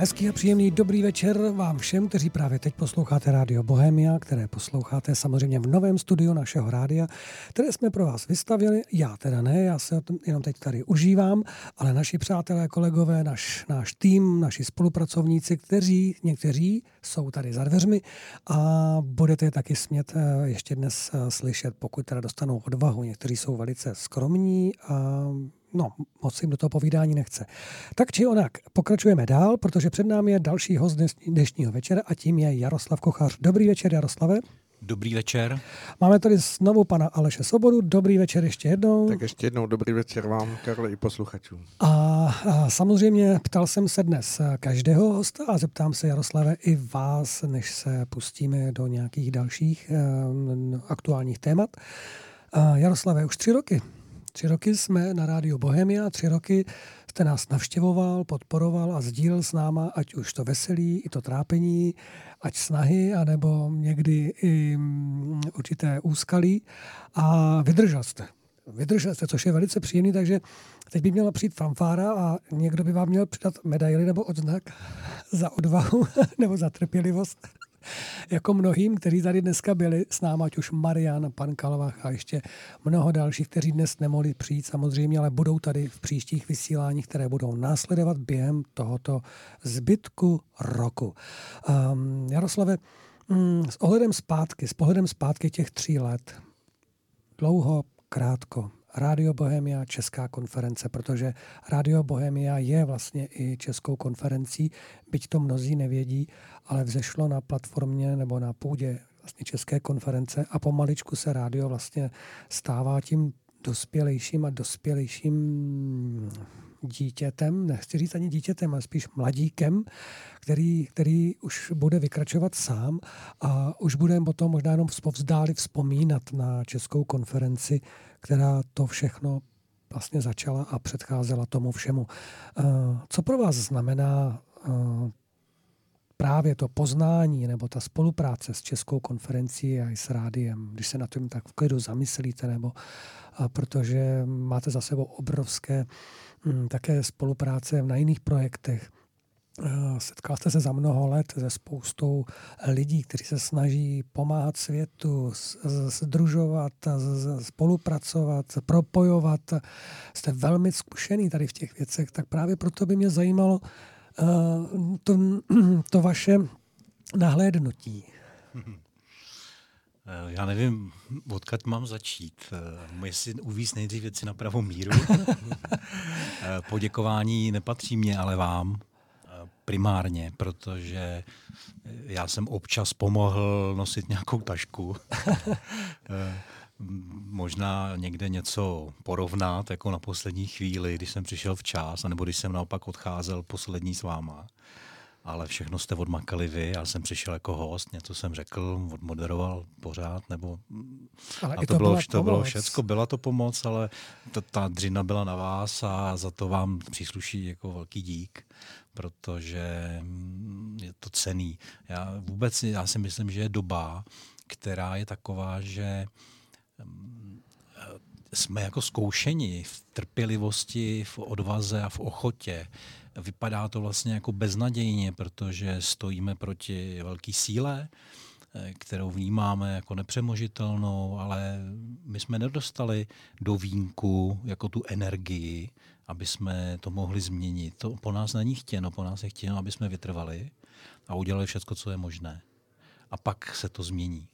Hezký a příjemný dobrý večer vám všem, kteří právě teď posloucháte Rádio Bohemia, které posloucháte samozřejmě v novém studiu našeho rádia, které jsme pro vás vystavili. Já teda ne, já se jenom teď tady užívám, ale naši přátelé, kolegové, naš, náš tým, naši spolupracovníci, kteří někteří jsou tady za dveřmi a budete je taky smět eh, ještě dnes eh, slyšet, pokud teda dostanou odvahu. Někteří jsou velice skromní a no, moc jim do toho povídání nechce. Tak či onak, pokračujeme dál, protože před námi je další host dnešního večera a tím je Jaroslav Kochař. Dobrý večer, Jaroslave. Dobrý večer. Máme tady znovu pana Aleše Sobodu. Dobrý večer ještě jednou. Tak ještě jednou dobrý večer vám, Karle, i posluchačům. A, a samozřejmě ptal jsem se dnes každého hosta a zeptám se Jaroslave i vás, než se pustíme do nějakých dalších uh, aktuálních témat. Uh, Jaroslave, už tři roky Tři roky jsme na rádiu Bohemia, tři roky jste nás navštěvoval, podporoval a sdílel s náma, ať už to veselí, i to trápení, ať snahy, anebo někdy i mm, určité úskalí a vydržel jste. Vydržel jste, což je velice příjemný, takže teď by měla přijít fanfára a někdo by vám měl přidat medaily nebo odznak za odvahu nebo za trpělivost jako mnohým, kteří tady dneska byli s námi, ať už Marian, pan Kalvach a ještě mnoho dalších, kteří dnes nemohli přijít samozřejmě, ale budou tady v příštích vysíláních, které budou následovat během tohoto zbytku roku. Um, Jaroslave, um, s ohledem zpátky, s pohledem zpátky těch tří let, dlouho, krátko, Rádio Bohemia Česká konference, protože Rádio Bohemia je vlastně i českou konferencí, byť to mnozí nevědí, ale vzešlo na platformě nebo na půdě vlastně České konference a pomaličku se rádio vlastně stává tím dospělejším a dospělejším dítětem, nechci říct ani dítětem, ale spíš mladíkem, který, který už bude vykračovat sám a už bude potom možná jenom vzdáli vzpomínat na českou konferenci, která to všechno vlastně začala a předcházela tomu všemu. Eh, co pro vás znamená eh, právě to poznání nebo ta spolupráce s Českou konferencí a i s rádiem, když se na tom tak v klidu zamyslíte, nebo a protože máte za sebou obrovské také spolupráce na jiných projektech, Setkal jste se za mnoho let se spoustou lidí, kteří se snaží pomáhat světu, združovat, spolupracovat, propojovat. Jste velmi zkušený tady v těch věcech, tak právě proto by mě zajímalo to, to vaše nahlédnutí. Já nevím, odkud mám začít. Jestli uvíct nejdřív věci na pravou míru. Poděkování nepatří mě, ale vám primárně, protože já jsem občas pomohl nosit nějakou tašku. Možná někde něco porovnat, jako na poslední chvíli, když jsem přišel včas, anebo když jsem naopak odcházel poslední s váma. Ale všechno jste odmakali vy, já jsem přišel jako host, něco jsem řekl, odmoderoval pořád, nebo... Ale a to, to, bylo, to bylo všecko, byla to pomoc, ale ta, ta dřina byla na vás a za to vám přísluší jako velký dík protože mm, je to cený. Já vůbec já si myslím, že je doba, která je taková, že mm, jsme jako zkoušeni v trpělivosti, v odvaze a v ochotě. Vypadá to vlastně jako beznadějně, protože stojíme proti velké síle, eh, kterou vnímáme jako nepřemožitelnou, ale my jsme nedostali do vínku jako tu energii, aby jsme to mohli změnit. To po nás není chtěno, po nás je chtěno, aby jsme vytrvali a udělali všechno, co je možné. A pak se to změní.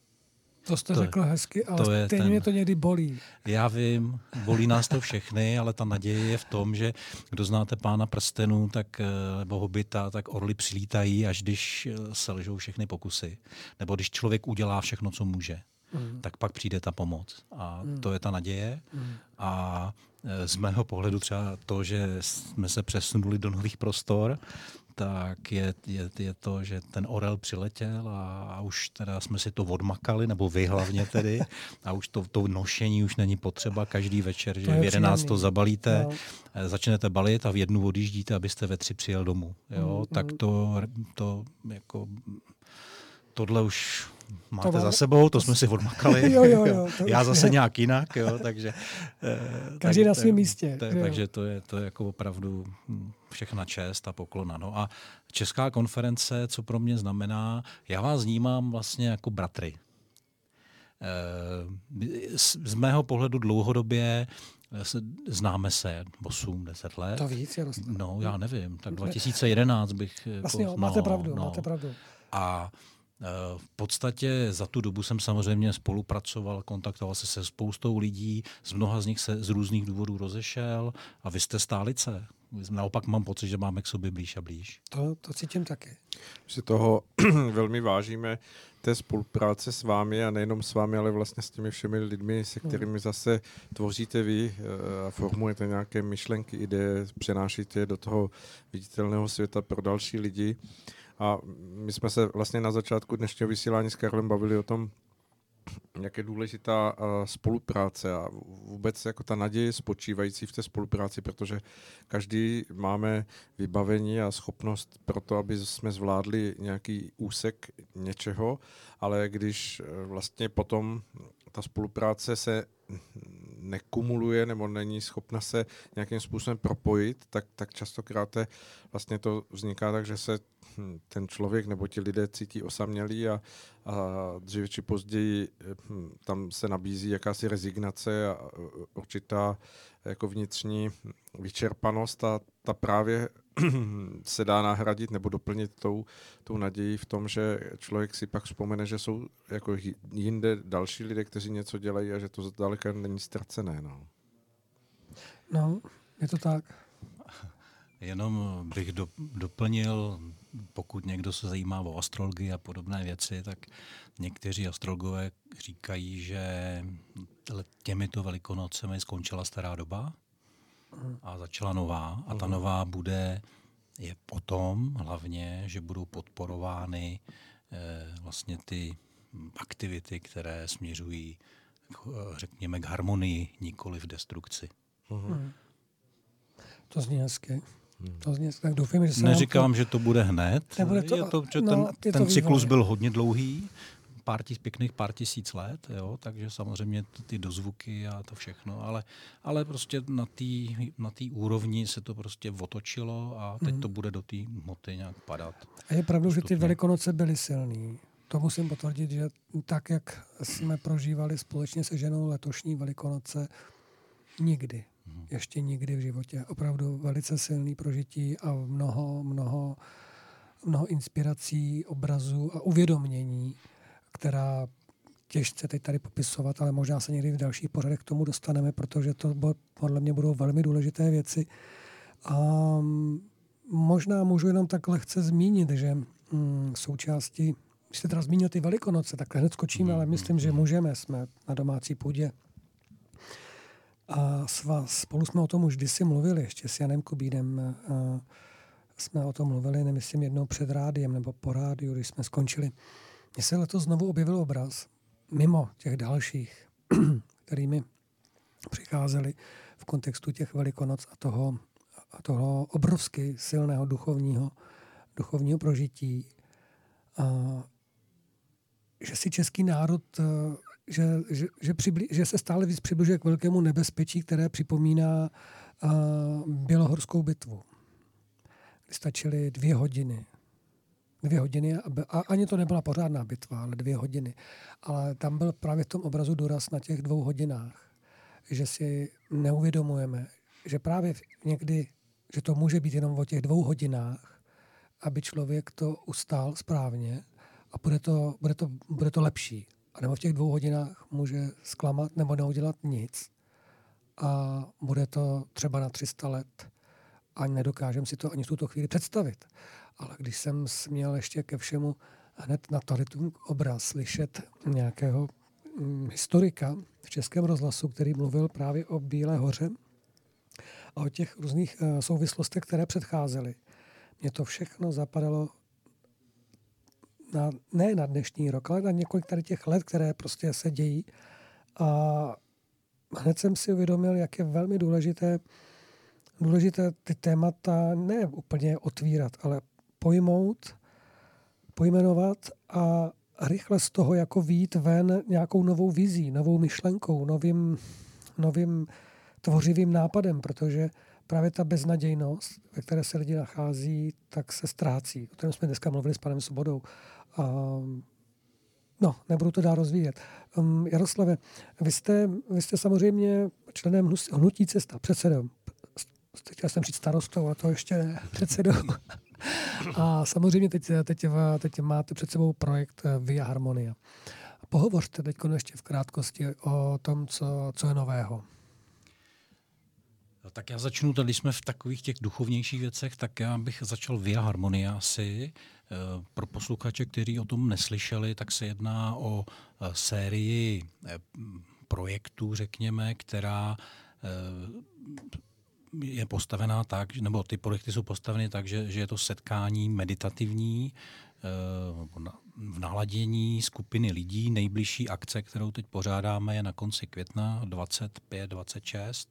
To jste to řekl hezky, ale to stejně ten, mě to někdy bolí. Já vím, bolí nás to všechny, ale ta naděje je v tom, že kdo znáte pána prstenů, tak, eh, nebo hobita, tak orly přilítají, až když eh, selžou všechny pokusy. Nebo když člověk udělá všechno, co může. Mm. tak pak přijde ta pomoc. A mm. to je ta naděje. Mm. A e, z mého pohledu třeba to, že jsme se přesunuli do nových prostor, tak je, je, je to, že ten orel přiletěl a, a už teda jsme si to odmakali, nebo vy hlavně tedy, a už to, to nošení už není potřeba každý večer, že v 11 to zabalíte, no. E, začnete balit a v jednu odjíždíte, abyste ve tři přijel domů. Jo? Mm, tak mm. to, to jako tohle už máte to za sebou, to jsme si odmakali. jo, jo, jo, to Já zase je. nějak jinak, jo, takže... Eh, Každý tak, na svém místě. Tak, takže to je, to je jako opravdu hm, všechna čest a poklona. No a Česká konference, co pro mě znamená, já vás vnímám vlastně jako bratry. Eh, z mého pohledu dlouhodobě známe se 8-10 let. To víc, je No, já nevím, tak 2011 bych... Jako vlastně jako, jo, máte pravdu, no. máte pravdu. A v podstatě za tu dobu jsem samozřejmě spolupracoval, kontaktoval se se spoustou lidí, z mnoha z nich se z různých důvodů rozešel a vy jste stálice. Naopak mám pocit, že máme k sobě blíž a blíž. To, to cítím taky. Si toho velmi vážíme té spolupráce s vámi a nejenom s vámi, ale vlastně s těmi všemi lidmi, se kterými zase tvoříte vy eh, a formujete nějaké myšlenky, ideje, přenášíte je do toho viditelného světa pro další lidi. A my jsme se vlastně na začátku dnešního vysílání s Karlem bavili o tom, jak je důležitá spolupráce a vůbec jako ta naděje spočívající v té spolupráci, protože každý máme vybavení a schopnost pro to, aby jsme zvládli nějaký úsek něčeho, ale když e, vlastně potom ta spolupráce se nekumuluje nebo není schopna se nějakým způsobem propojit, tak, tak častokrát vlastně to vzniká tak, že se hm, ten člověk nebo ti lidé cítí osamělí a, a dříve či později hm, tam se nabízí jakási rezignace a určitá jako vnitřní vyčerpanost a ta právě se dá nahradit nebo doplnit tou, tou nadějí v tom, že člověk si pak vzpomene, že jsou jako jinde další lidé, kteří něco dělají a že to zdaleka není ztracené. No, no je to tak. Jenom bych do, doplnil, pokud někdo se zajímá o astrologii a podobné věci, tak někteří astrologové říkají, že těmito velikonocemi skončila stará doba a začala nová. A ta mhm. nová bude je potom hlavně, že budou podporovány eh, vlastně ty aktivity, které směřují, k, eh, řekněme, k harmonii, nikoli v destrukci. Mm. To zní hezky. Hmm. To zní, tak doufám, že se Neříkám, to... že to bude hned. Nebude to, je to, že no, ten, je to ten cyklus byl hodně dlouhý, pár tis, pěkných pár tisíc let, jo, takže samozřejmě ty dozvuky a to všechno, ale, ale prostě na té na tý úrovni se to prostě otočilo a teď mm. to bude do té hmoty nějak padat. A je pravdou, že ty velikonoce byly silný. To musím potvrdit, že tak, jak jsme prožívali společně se ženou letošní velikonoce, nikdy, mm. ještě nikdy v životě. Opravdu velice silný prožití a mnoho, mnoho, mnoho inspirací, obrazů a uvědomění která těžce teď tady popisovat, ale možná se někdy v dalších pořadech k tomu dostaneme, protože to podle mě budou velmi důležité věci. A možná můžu jenom tak lehce zmínit, že mm, součástí, když jste teda zmínil ty velikonoce, tak hned skočíme, ale myslím, že můžeme, jsme na domácí půdě. A s vás, spolu jsme o tom už kdysi mluvili, ještě s Janem Kubínem. A jsme o tom mluvili, nemyslím jednou před rádiem nebo po rádiu, když jsme skončili. Mně se letos znovu objevil obraz, mimo těch dalších, kterými přicházeli v kontextu těch velikonoc a toho, a toho obrovsky silného duchovního, duchovního prožití. A, že si český národ, že, že, že, přibli, že se stále víc přibližuje k velkému nebezpečí, které připomíná a, Bělohorskou bitvu. Stačily dvě hodiny dvě hodiny a ani to nebyla pořádná bitva, ale dvě hodiny. Ale tam byl právě v tom obrazu důraz na těch dvou hodinách, že si neuvědomujeme, že právě někdy, že to může být jenom o těch dvou hodinách, aby člověk to ustál správně a bude to, bude to, bude to lepší. A nebo v těch dvou hodinách může zklamat nebo neudělat nic. A bude to třeba na 300 let. A nedokážeme si to ani v tuto chvíli představit. Ale když jsem směl ještě ke všemu hned na tady tu obraz slyšet nějakého hm, historika v Českém rozhlasu, který mluvil právě o Bílé hoře a o těch různých uh, souvislostech, které předcházely. Mně to všechno zapadalo na, ne na dnešní rok, ale na několik tady těch let, které prostě se dějí. A hned jsem si uvědomil, jak je velmi důležité, důležité ty témata ne úplně otvírat, ale pojmout, pojmenovat a rychle z toho jako vít ven nějakou novou vizí, novou myšlenkou, novým, novým tvořivým nápadem, protože právě ta beznadějnost, ve které se lidi nachází, tak se ztrácí. O tom jsme dneska mluvili s panem Svobodou. Um, no, nebudu to dál rozvíjet. Um, Jaroslave, vy jste, vy jste samozřejmě členem hnutí cesta, předsedou. Chtěl jsem říct starostou, a to ještě ne, předsedou. A samozřejmě teď, teď, teď máte před sebou projekt eh, Via Harmonia. Pohovořte teď ještě v krátkosti o tom, co, co je nového. No, tak já začnu, tady jsme v takových těch duchovnějších věcech, tak já bych začal Via Harmonia asi. Eh, pro posluchače, kteří o tom neslyšeli, tak se jedná o eh, sérii projektů, řekněme, která je postavená tak, nebo ty projekty jsou postaveny tak, že, že je to setkání meditativní eh, v naladění skupiny lidí. Nejbližší akce, kterou teď pořádáme, je na konci května 25-26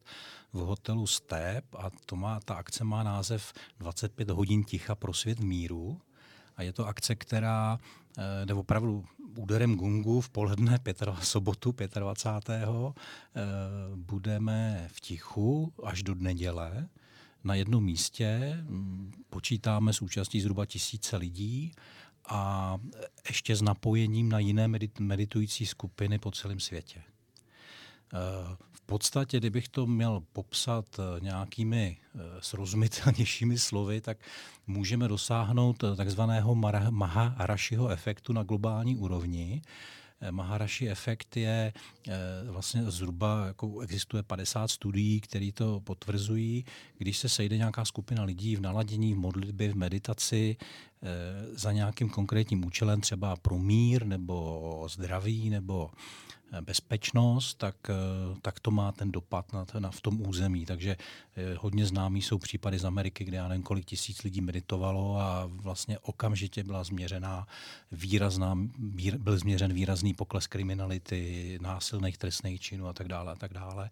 v hotelu Step a to má, ta akce má název 25 hodin ticha pro svět míru. A je to akce, která eh, jde opravdu úderem gungu v poledne Petra, sobotu 25. Eh, budeme v tichu až do neděle na jednom místě. Mm, počítáme s účastí zhruba tisíce lidí a ještě s napojením na jiné meditující skupiny po celém světě. Eh, v podstatě, kdybych to měl popsat eh, nějakými eh, srozumitelnějšími slovy, tak můžeme dosáhnout takzvaného Maharashiho efektu na globální úrovni. Maharashi efekt je vlastně zhruba, jako existuje 50 studií, které to potvrzují. Když se sejde nějaká skupina lidí v naladění, v modlitbě, v meditaci, za nějakým konkrétním účelem, třeba pro mír nebo zdraví nebo bezpečnost, tak, eh, tak to má ten dopad na, na, v tom území. Takže eh, hodně známý jsou případy z Ameriky, kde já nevím, kolik tisíc lidí meditovalo a vlastně okamžitě byla změřená výrazná, výr, byl změřen výrazný pokles kriminality, násilných trestných činů a tak dále a tak dále.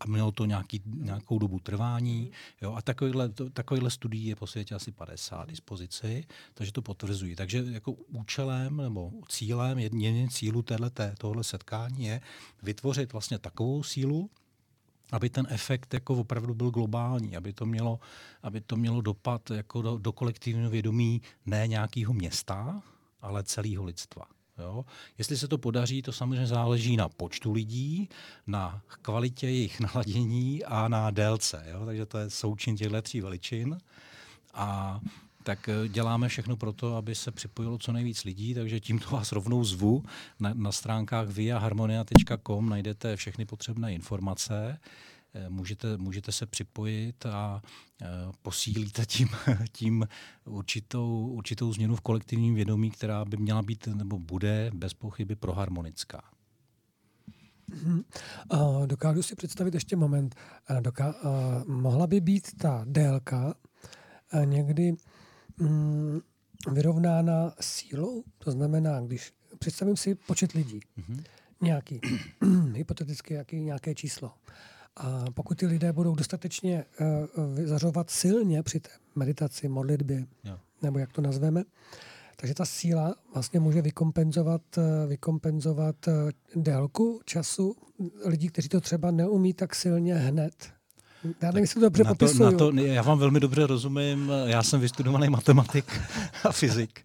A mělo to nějaký, nějakou dobu trvání. Jo, a takovýhle, to, takovýhle studií je po světě asi 50 dispozici, takže to potvrzují. Takže jako účelem nebo cílem, jedním cílu tohle setkání vzdělávání je vytvořit vlastně takovou sílu, aby ten efekt jako opravdu byl globální, aby to mělo, aby to mělo dopad jako do, do kolektivního vědomí ne nějakého města, ale celého lidstva. Jo? Jestli se to podaří, to samozřejmě záleží na počtu lidí, na kvalitě jejich naladění a na délce. Jo? Takže to je součin těchto tří veličin. A tak eh, děláme všechno pro to, aby se připojilo co nejvíc lidí, takže tímto vás rovnou zvu. Na, na stránkách viaharmonia.com najdete všechny potřebné informace. Eh, můžete, můžete se připojit a eh, posílíte tím, tím určitou, určitou změnu v kolektivním vědomí, která by měla být nebo bude bez pochyby proharmonická. Hmm. Uh, dokážu si představit ještě moment. Uh, doká- uh, mohla by být ta délka někdy mm, vyrovnána sílou. To znamená, když představím si počet lidí, mm-hmm. nějaký, hypoteticky jaký, nějaké číslo. A pokud ty lidé budou dostatečně uh, zařovat silně při té meditaci, modlitbě, jo. nebo jak to nazveme, takže ta síla vlastně může vykompenzovat, eh, vykompenzovat eh, délku času lidí, kteří to třeba neumí tak silně hned já nevím, jestli to dobře na to, na to, Já vám velmi dobře rozumím. Já jsem vystudovaný matematik a fyzik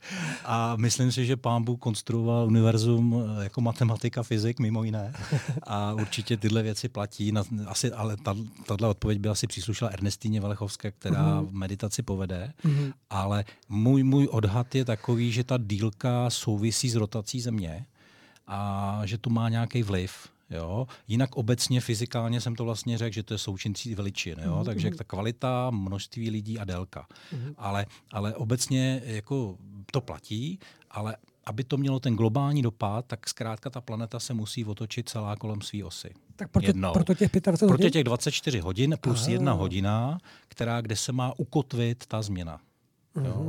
a myslím si, že pán Bůh konstruoval univerzum jako matematik a fyzik mimo jiné. A určitě tyhle věci platí. Na, asi, ale tahle odpověď by asi příslušela Ernestíně Valechovské, která uh-huh. meditaci povede. Uh-huh. Ale můj, můj odhad je takový, že ta dílka souvisí s rotací země a že to má nějaký vliv Jo? Jinak obecně fyzikálně jsem to vlastně řekl, že to je součincí veličin. Jo? Mm-hmm. Takže ta kvalita, množství lidí a délka. Mm-hmm. Ale, ale obecně jako to platí, ale aby to mělo ten globální dopad, tak zkrátka ta planeta se musí otočit celá kolem své osy. Tak proto, proto těch 25 hodin? Proto těch 24 hodin plus Aha. jedna hodina, která, kde se má ukotvit ta změna. Mm-hmm. Jo?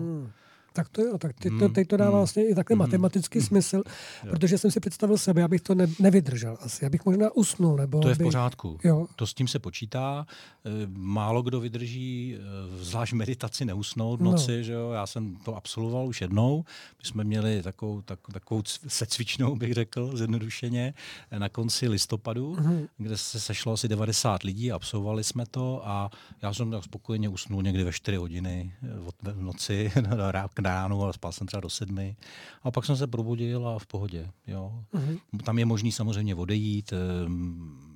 Tak to jo, tak teď to, teď to dává vlastně i takhle matematický smysl, protože jsem si představil sebe, abych to ne, nevydržel asi, abych možná usnul. Nebo To je v bych- pořádku. Jo. To s tím se počítá. Eh, Málo kdo vydrží, eh, zvlášť meditaci, neusnout v No. noci. Že jo? Já jsem to absolvoval už jednou. My jsme měli takovou, tak, takovou secvičnou, bych řekl, zjednodušeně, eh, na konci listopadu, Mhm. kde se sešlo asi 90 lidí, absolvovali jsme to a já jsem tak spokojeně usnul někdy ve 4 hodiny od noci do rá- k ránu, ale spal jsem třeba do sedmi. A pak jsem se probudil a v pohodě. Jo. Mhm. Tam je možný samozřejmě odejít, ehm,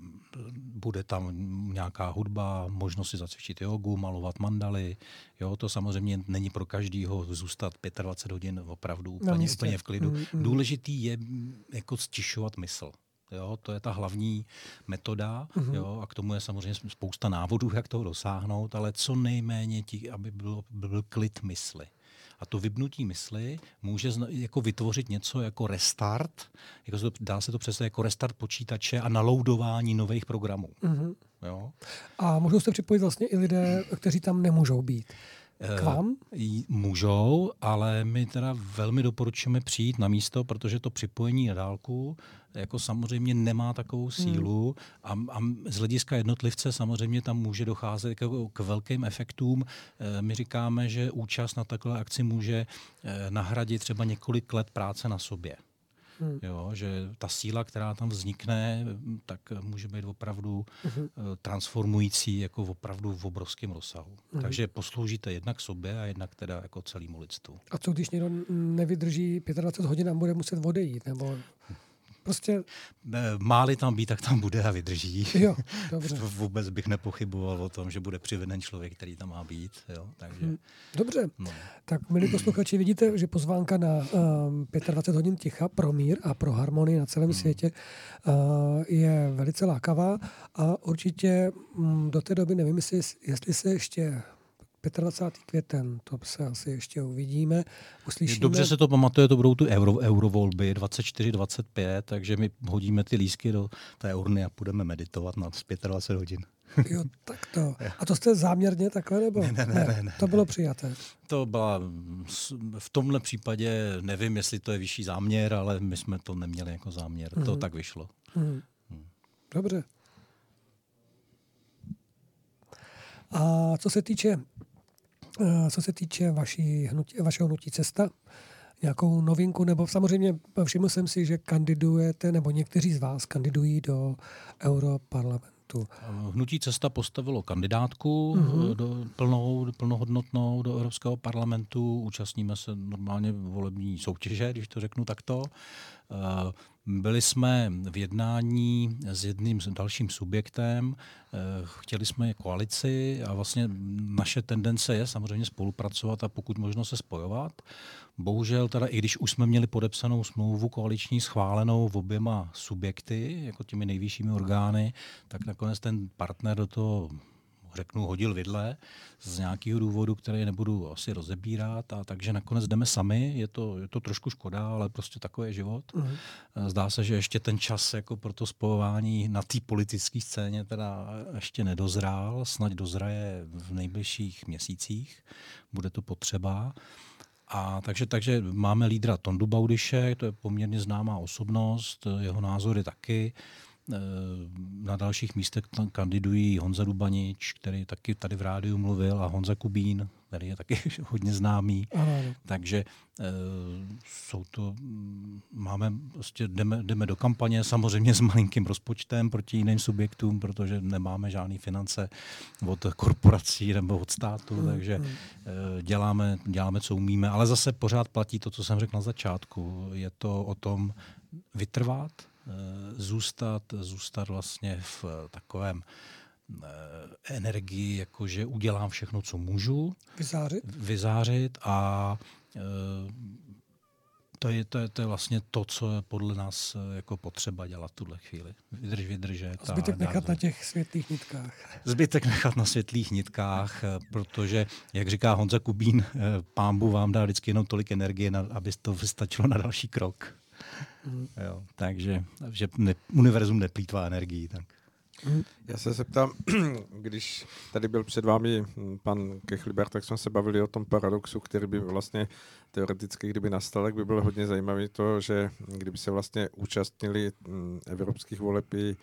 bude tam nějaká hudba, možnost si zacvičit jogu, malovat mandaly. Jo, to samozřejmě není pro každýho zůstat 25 hodin opravdu úplně, místě. úplně v klidu. Mm, mm. Důležitý je mm, jako stišovat mysl. Jo, to je ta hlavní metoda Mhm. jo, a k tomu je samozřejmě spousta návodů, jak toho dosáhnout, ale co nejméně ti, aby bylo, byl klid mysli. A to vybnutí mysli může jako vytvořit něco jako restart, jako se to, dá se to představit jako restart počítače a naloudování nových programů. Mhm. Jo? A můžou se připojit vlastně i lidé, kteří tam nemůžou být. K vám? Můžou, ale my teda velmi doporučujeme přijít na místo, protože to připojení na dálku jako samozřejmě nemá takovou sílu a, a z hlediska jednotlivce samozřejmě tam může docházet k, k velkým efektům. Eh, My říkáme, že účast na takové akci může eh, nahradit třeba několik let práce na sobě. Hmm. Jo, že ta síla, která tam vznikne, tak může být opravdu Mhm. eh, transformující jako opravdu v obrovském rozsahu. Mhm. Takže posloužíte jednak sobě a jednak teda jako celému lidstvu. A co když někdo nevydrží 25 hodin a bude muset odejít? Nebo prostě, Máli tam být, tak tam bude a vydrží. jo, dobře. Vůbec bych nepochyboval o tom, že bude přiveden člověk, který tam má být. Jo? Takže, Hm. Dobře, no. tak milí posluchači, vidíte, že pozvánka na um, 25 hodin ticha pro mír a pro harmonii na celém světě uh, je velice lákavá a určitě um, do té doby nevím, jestli, jestli se ještě 25. květen, to se asi ještě uvidíme, uslyšíme. Dobře se to pamatuje, to budou tu euro, eurovolby 24-25, takže my hodíme ty lísky do té urny a půjdeme meditovat na 25 hodin. Jo, tak to. A to jste záměrně takhle, nebo? Ne, ne, ne, ne, ne. To bylo přijaté. To byla, mm, v tomhle případě nevím, jestli to je vyšší záměr, ale my jsme to neměli jako záměr. To Mhm. tak vyšlo. Hmm. Dobře. A co se týče, co se týče vaší hnutí, vašeho hnutí cesta, nějakou novinku, nebo samozřejmě všiml jsem si, že kandidujete, nebo někteří z vás kandidují do Europarlamentu. Hnutí Cesta postavilo kandidátku Mhm. do plnou, plnohodnotnou do Evropského parlamentu. Účastníme se normálně volební soutěže, když to řeknu takto. Eh, Byli jsme v jednání s jedním s dalším subjektem, eh, chtěli jsme koalici a vlastně naše tendence je samozřejmě spolupracovat a pokud možno se spojovat. Bohužel teda i když už jsme měli podepsanou smlouvu koaliční schválenou v oběma subjekty, jako těmi nejvyššími orgány, tak nakonec ten partner do toho řeknu, hodil vidle z nějakého důvodu, který nebudu asi rozebírat, a takže nakonec jdeme sami. Je to, je to trošku škoda, ale prostě takový je život. Mhm. Zdá se, že ještě ten čas jako pro to spojování na té politické scéně teda ještě nedozrál, snad dozraje v nejbližších měsících, bude to potřeba. A takže, takže máme lídra Tondu Baudyše, to je poměrně známá osobnost, jeho názory taky. Eh, Na dalších místech tam kandidují Honza Dubanič, který taky tady v rádiu mluvil, a Honza Kubín, který je taky hodně známý. Ano, ano. Takže e, jsou to, máme, prostě jdeme, jdeme do kampaně samozřejmě s malinkým rozpočtem proti jiným subjektům, protože nemáme žádné finance od korporací nebo od státu, Mm, takže mm. e, děláme, děláme, co umíme, ale zase pořád platí to, co jsem řekl na začátku. Je to o tom vytrvat, zůstat, zůstat vlastně v takovém e, energii, jakože udělám všechno, co můžu, Vyzářit? vyzářit a to je, to, je, to je vlastně to, co je podle nás jako potřeba dělat v tuhle chvíli. Vydrž, vydržet. A zbytek a nechat na těch světlých nitkách. Zbytek nechat na světlých nitkách, protože, jak říká Honza Kubín, pámbu vám dá vždycky jenom tolik energie, aby to vystačilo na další krok. Jo, takže že ne, univerzum neplýtvá energií. Tak. Já se zeptám, když tady byl před vámi pan Kechliber, tak jsme se bavili o tom paradoxu, který by vlastně teoreticky, kdyby nastal, tak by bylo hodně zajímavé to, že kdyby se vlastně účastnili mm, evropských voleb i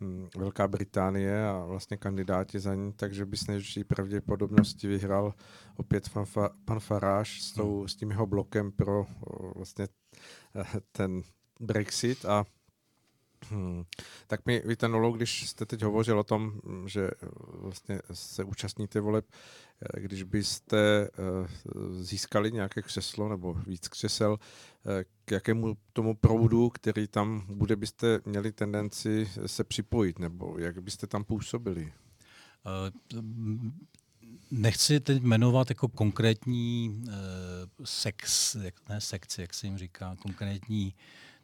mm, Velká Británie a vlastně kandidáti za ní, takže by s největší pravděpodobností vyhrál opět pan, pan Faráš s, tou, s tím jeho blokem pro vlastně ten Brexit a Hmm. Tak mi vytanulo, když jste teď hovořil o tom, že vlastně se účastníte voleb, eh, když byste eh, získali nějaké křeslo nebo víc křesel, eh, k jakému tomu proudu, který tam bude, byste měli tendenci se připojit, nebo jak byste tam působili? Nechci teď jmenovat jako konkrétní sex, ne sekci, jak se jim říká, konkrétní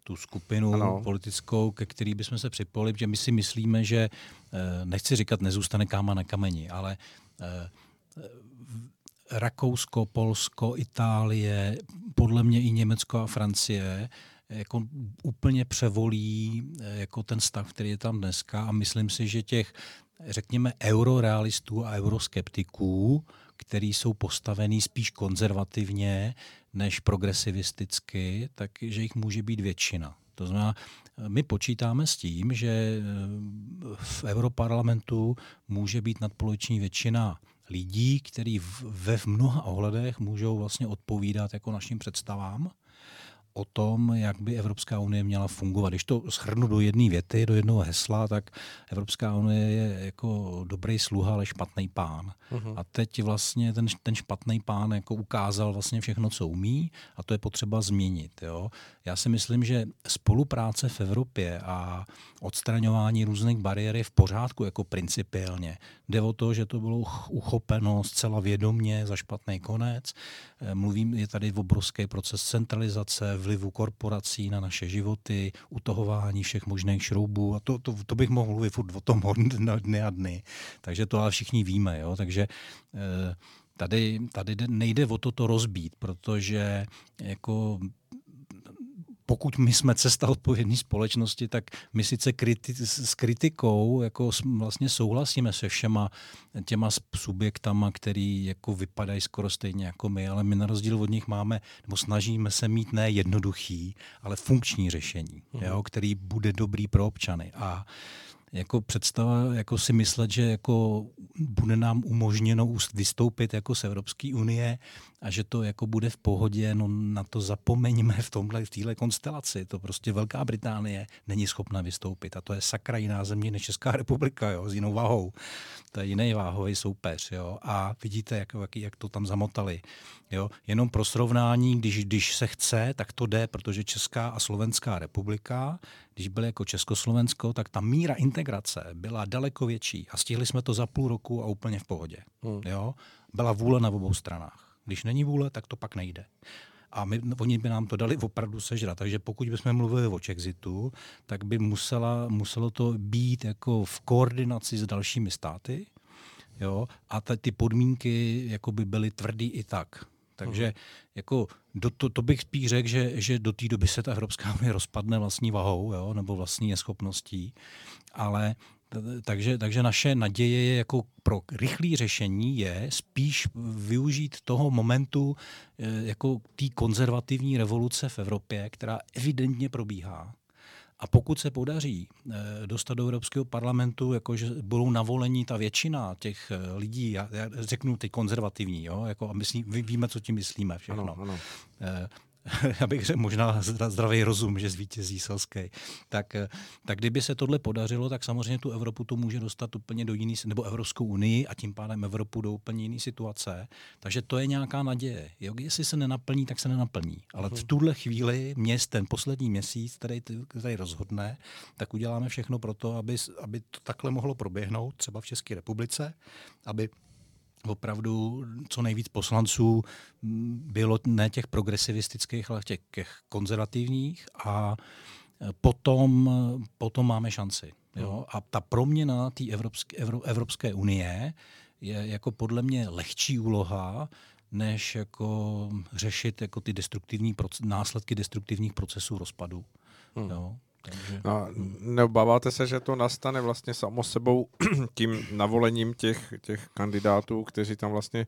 tu skupinu ano. politickou, ke který bychom se připojili, že my si myslíme, že, eh, nechci říkat, nezůstane káma na kameni, ale eh, Rakousko, Polsko, Itálie, podle mě i Německo a Francie jako úplně převolí jako ten stav, který je tam dneska a myslím si, že těch, řekněme, eurorealistů a euroskeptiků, který jsou postavený spíš konzervativně, než progresivisticky, takže jich může být většina. To znamená, my počítáme s tím, že eh, v Europarlamentu může být nadpoloviční většina lidí, kteří ve mnoha ohledech můžou vlastně odpovídat jako našim představám o tom, jak by Evropská unie měla fungovat. Když to shrnu do jedné věty, do jednoho hesla, tak Evropská unie je jako dobrý sluha, ale špatný pán. Uh-huh. A teď vlastně ten, ten špatný pán jako ukázal vlastně všechno, co umí a to je potřeba změnit. Jo? Já si myslím, že spolupráce v Evropě a odstraňování různých bariér je v pořádku jako principiálně. Jde o to, že to bylo uchopeno zcela vědomně za špatný konec. Eh, mluvím, je tady obrovský proces centralizace, vlivu korporací na naše životy, utahování všech možných šroubů a to, to, to bych mohl mluvit furt o tom dny a dny. Takže to ale všichni víme. Jo? Takže eh, tady, tady nejde o to to rozbít, protože jako pokud my jsme cesta odpovědné společnosti, tak my sice kriti- s kritikou jako vlastně souhlasíme se všema těma subjektama, který jako vypadají skoro stejně jako my, ale my na rozdíl od nich máme, nebo snažíme se mít ne jednoduchý, ale funkční řešení, mm. jo, který bude dobrý pro občany. A jako představa jako si myslet, že jako bude nám umožněno vystoupit jako z Evropské unie a že to jako bude v pohodě, no na to zapomeňme v tomhle, v téhle konstelaci. To prostě Velká Británie není schopna vystoupit a to je sakra jiná země než Česká republika, jo, s jinou váhou. To je jiný váhový soupeř, jo. A vidíte, jak, jak, jak to tam zamotali. Jo. Jenom pro srovnání, když, když se chce, tak to jde, protože Česká a Slovenská republika, když byly jako Československo, tak ta míra integrace byla daleko větší a stihli jsme to za půl roku a úplně v pohodě. Hmm. Jo. Byla vůle na obou stranách. Když není vůle, tak to pak nejde. A my, oni by nám to dali opravdu sežrat. Takže pokud bychom mluvili o Chexitu, tak by musela, muselo to být jako v koordinaci s dalšími státy. Jo? A ta, ty podmínky jako by byly tvrdý i tak. Takže uh-huh. jako do, to, to bych spíš řekl, že, že do té doby se ta Evropská unie rozpadne vlastní vahou jo? nebo vlastní neschopností. Ale takže, takže naše naděje je jako pro rychlé řešení je spíš využít toho momentu eh, jako té konzervativní revoluce v Evropě, která evidentně probíhá. A pokud se podaří eh, dostat do Evropského parlamentu, jakože budou navolení ta většina těch eh, lidí, já, já řeknu ty konzervativní, jo, jako a myslím, víme, co tím myslíme všechno. Ano, ano. já bych řekl možná zdravý rozum, že zvítězí selský. Tak, eh, tak kdyby se tohle podařilo, tak samozřejmě tu Evropu to může dostat úplně do jiný, nebo Evropskou unii a tím pádem Evropu do úplně jiné situace. Takže to je nějaká naděje. Jo, jestli se nenaplní, tak se nenaplní. Ale v mhm. tuhle chvíli měst, ten poslední měsíc, který tady rozhodne, tak uděláme všechno pro to, aby, aby to takhle mohlo proběhnout, třeba v České republice, aby opravdu co nejvíc poslanců bylo ne těch progresivistických, ale těch, těch konzervativních a e, potom, potom máme šanci. Jo? Hmm. A ta proměna té Evropské, Evropské unie je jako podle mě lehčí úloha, než jako řešit jako ty destruktivní proces, následky destruktivních procesů rozpadu. Hmm. Jo? A neobáváte se, že to nastane vlastně samo sebou tím navolením těch, těch kandidátů, kteří tam vlastně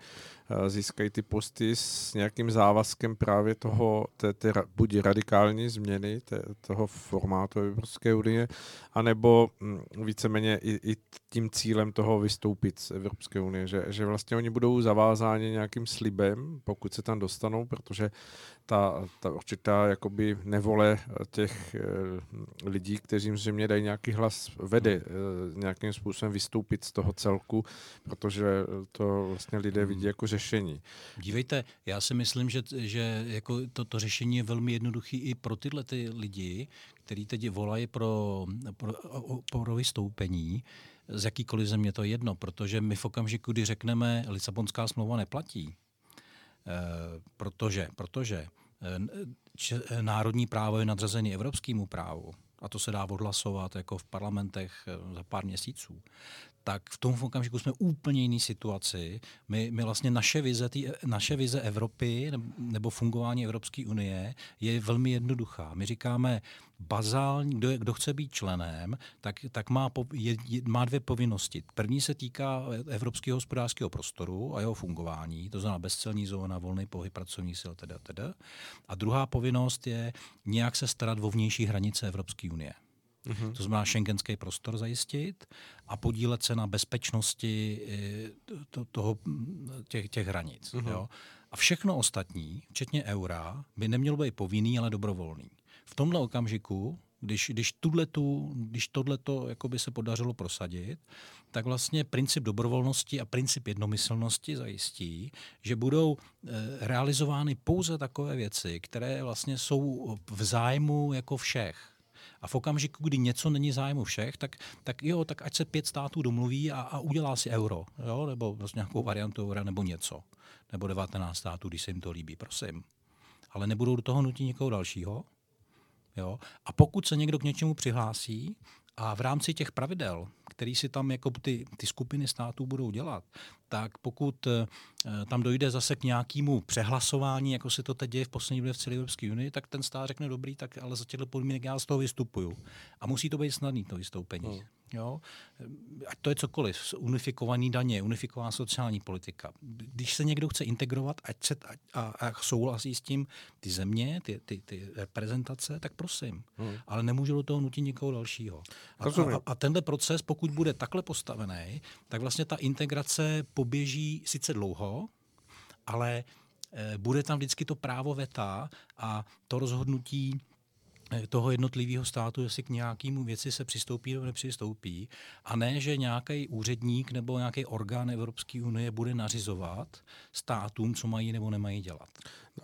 eh, získají ty posty s nějakým závazkem právě toho, té, té buď radikální změny té, toho formátu Evropské unie, anebo hm, víceméně i, i tím cílem toho vystoupit z Evropské unie, že, že vlastně oni budou zavázáni nějakým slibem, pokud se tam dostanou, protože ta, ta určitá jakoby nevole těch e, lidí, kteří zřejmě dají nějaký hlas, vede e, nějakým způsobem vystoupit z toho celku, protože to vlastně lidé vidí jako řešení. Dívejte, já si myslím, že, že jako to, to řešení je velmi jednoduché i pro tyhle ty lidi, kteří teď volají pro, pro, pro vystoupení, z jakýkoliv země to je jedno, protože my v okamžiku, kdy řekneme, Lisabonská smlouva neplatí, Eh, protože, protože eh, národní právo je nadřazený evropskému právu, a to se dá odhlasovat jako v parlamentech eh, za pár měsíců, tak v tom okamžiku jsme úplně jiný situaci. My, my vlastně naše vize, tý, naše vize Evropy nebo fungování Evropské unie je velmi jednoduchá. My říkáme, bazální, kdo, je, kdo chce být členem, tak, tak má, po, je, má dvě povinnosti. První se týká evropského hospodářského prostoru a jeho fungování, to znamená bezcelní zóna, volný pohyb pracovních sil, teda, teda. A druhá povinnost je nějak se starat o vnější hranice Evropské unie. Mm-hmm. To znamená šengenský prostor zajistit a podílet se na bezpečnosti eh, to, toho, těch, těch hranic. Mm-hmm. Jo? A všechno ostatní, včetně eura, by nemělo být povinný, ale dobrovolný. V tomhle okamžiku, když, když, tuhletu, když tohleto by se podařilo prosadit, tak vlastně princip dobrovolnosti a princip jednomyslnosti zajistí, že budou e, realizovány pouze takové věci, které vlastně jsou v zájmu jako všech. A v okamžiku, kdy něco není zájmu všech, tak, tak jo, tak ať se pět států domluví a, a udělá si euro, jo, nebo prostě nějakou variantu eura, nebo něco. Nebo 19 států, když se jim to líbí, prosím. Ale nebudou do toho nutit někoho dalšího. Jo? A pokud se někdo k něčemu přihlásí a v rámci těch pravidel, který si tam jako ty, ty skupiny států budou dělat, tak pokud uh, tam dojde zase k nějakému přehlasování, jako se to teď děje v poslední době v celé Evropské unii, tak ten stát řekne dobrý, tak ale za těchto podmínek já z toho vystupuju. A musí to být snadný to vystoupení. Hmm. Jo? Ať to je cokoliv, unifikovaný daně, unifikovaná sociální politika. Když se někdo chce integrovat ať se, ať, a, a souhlasí s tím ty země, ty, ty, ty reprezentace, tak prosím. Hmm. Ale nemůžu do toho nutit někoho dalšího. A, a, a tenhle proces, pokud bude takhle postavený, tak vlastně ta integrace poběží sice dlouho, ale e, bude tam vždycky to právo veta a to rozhodnutí Eh, toho jednotlivého státu, jestli k nějakému věci se přistoupí nebo nepřistoupí, a ne, že nějaký úředník nebo nějaký orgán Evropské unie bude nařizovat státům, co mají nebo nemají dělat.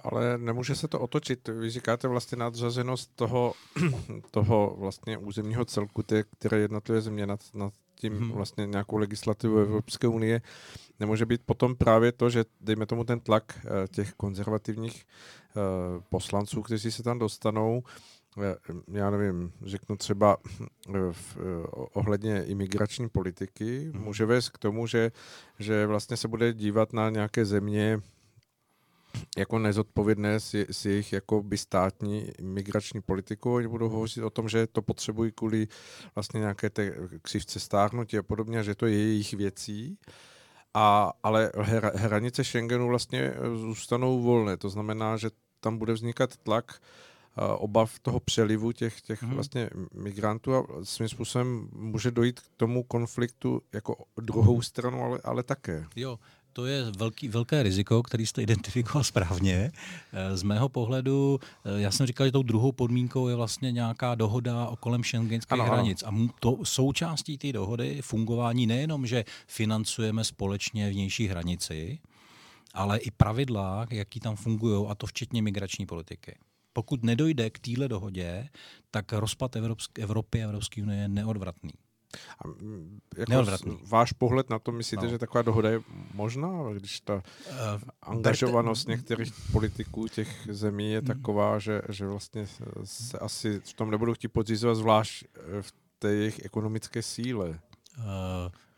Ale nemůže se to otočit. Vy říkáte vlastně nadřazenost toho, toho vlastně územního celku, které jednotlivé země nad, nad tím hmm. vlastně nějakou legislativu Evropské unie. Nemůže být potom právě to, že dejme tomu ten tlak eh, těch konzervativních eh, poslanců, kteří se tam dostanou, já nevím, řeknu třeba eh, v, eh, ohledně imigrační politiky, hmm. může vést k tomu, že, že vlastně se bude dívat na nějaké země jako nezodpovědné s, s jejich jako by státní migrační politikou. Oni budou hovořit o tom, že to potřebují kvůli vlastně nějaké té křivce stárnutí a podobně, že to je jejich věcí. A, ale hranice Schengenu vlastně zůstanou volné. To znamená, že tam bude vznikat tlak obav toho přelivu těch, těch hmm. vlastně migrantů a svým způsobem může dojít k tomu konfliktu jako druhou stranu, ale, ale také. Jo, to je velký, velké riziko, který jste identifikoval správně. Eh, z mého pohledu, eh, já jsem říkal, že tou druhou podmínkou je vlastně nějaká dohoda o kolem šengenských ano, hranic. Ano. A to součástí té dohody fungování nejenom, že financujeme společně vnější hranici, ale i pravidla, jaký tam fungují, a to včetně migrační politiky. Pokud nedojde k téhle dohodě, tak rozpad Evropské, Evropy a Evropské unie je neodvratný. A jako Neodvratný. Váš pohled na to, myslíte, no. že taková dohoda je možná, když ta uh, angažovanost berte... některých politiků těch zemí je hmm. taková, že, že vlastně se asi v tom nebudou chtít podřizovat zvlášť eh, v té jejich ekonomické síle? Uh,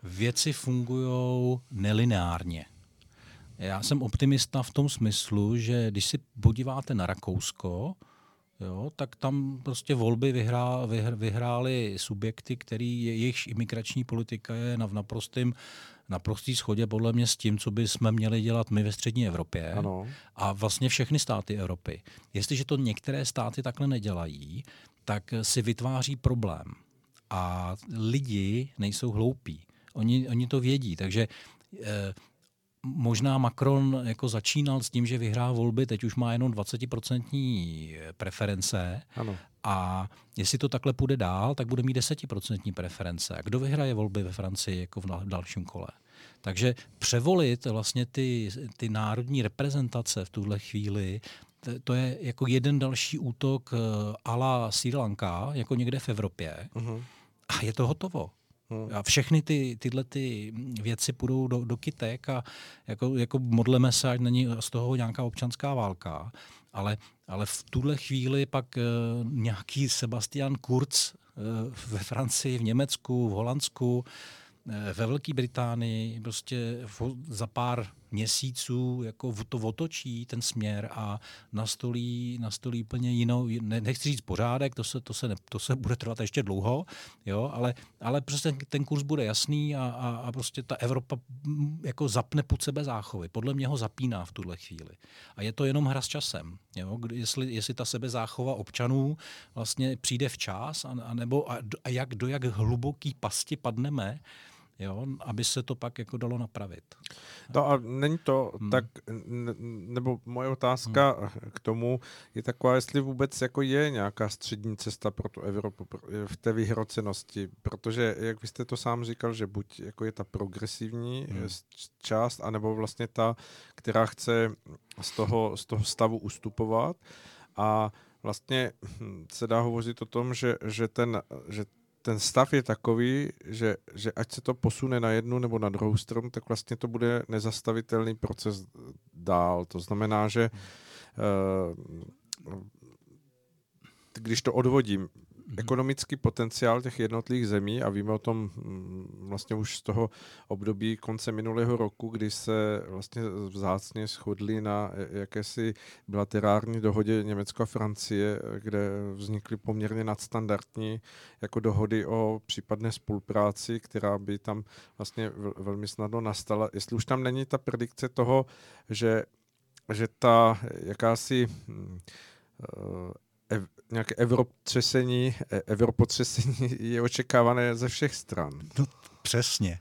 věci fungují nelineárně. Já jsem optimista v tom smyslu, že když si podíváte na Rakousko, jo, tak tam prostě volby vyhrá, vyhr, vyhrály subjekty, který jejichž imigrační politika je na, v naprostý schodě podle mě s tím, co by jsme měli dělat my ve střední Evropě ano. a vlastně všechny státy Evropy. Jestliže to některé státy takhle nedělají, tak si vytváří problém. A lidi nejsou hloupí. Oni, oni to vědí, takže eh, možná Macron jako začínal s tím, že vyhrá volby, teď už má jenom 20% preference ano. a jestli to takhle půjde dál, tak bude mít 10% preference. A kdo vyhraje volby ve Francii jako v dalším kole? Takže převolit vlastně ty, ty národní reprezentace v tuhle chvíli, to je jako jeden další útok eh, ala Sri Lanka, jako někde v Evropě. Uh-huh. A je to hotovo. Hmm. A všechny ty, tyhle ty věci půjdou do, do kytek a jako, jako modleme se, ať není z toho nějaká občanská válka. Ale, ale v tuhle chvíli pak uh, nějaký Sebastian Kurz uh, ve Francii, v Německu, v Holandsku, uh, ve Velké Británii prostě za pár měsíců jako to otočí ten směr a nastolí, nastolí úplně jinou, ne, nechci říct pořádek, to se, to se, ne, to se bude trvat ještě dlouho, jo, ale, ale prostě ten kurz bude jasný a, a, a prostě ta Evropa mm, jako zapne pod sebe záchovy. Podle mě ho zapíná v tuhle chvíli. A je to jenom hra s časem. Jo? Jestli, jestli ta sebezáchova občanů vlastně přijde včas, a, a nebo a, a jak, do jak hluboký pasti padneme, jo, aby se to pak jako dalo napravit. No a není to hmm. tak, nebo moje otázka hmm. k tomu je taková, jestli vůbec jako je nějaká střední cesta pro tu Evropu v té vyhrocenosti, protože jak vy jste to sám říkal, že buď jako je ta progresivní hmm. část, anebo vlastně ta, která chce z toho, z toho stavu ustupovat a vlastně hm, se dá hovořit o tom, že, že, ten, že ten stav je takový, že, že ať se to posune na jednu nebo na druhou stranu, tak vlastně to bude nezastavitelný proces dál. To znamená, že uh, když to odvodím. Ekonomický potenciál těch jednotlivých zemí a víme o tom mm, vlastně už z toho období konce minulého roku, kdy se vlastně vzácně shodli na jakési bilaterární dohodě Německo a Francie, kde vznikly poměrně nadstandardní jako dohody o případné spolupráci, která by tam vlastně velmi snadno nastala. Jestli už tam není ta predikce toho, že, že ta jakási uh, ev, nějaké evropotřesení, e, evropotřesení je očekávané ze všech stran. No, přesně.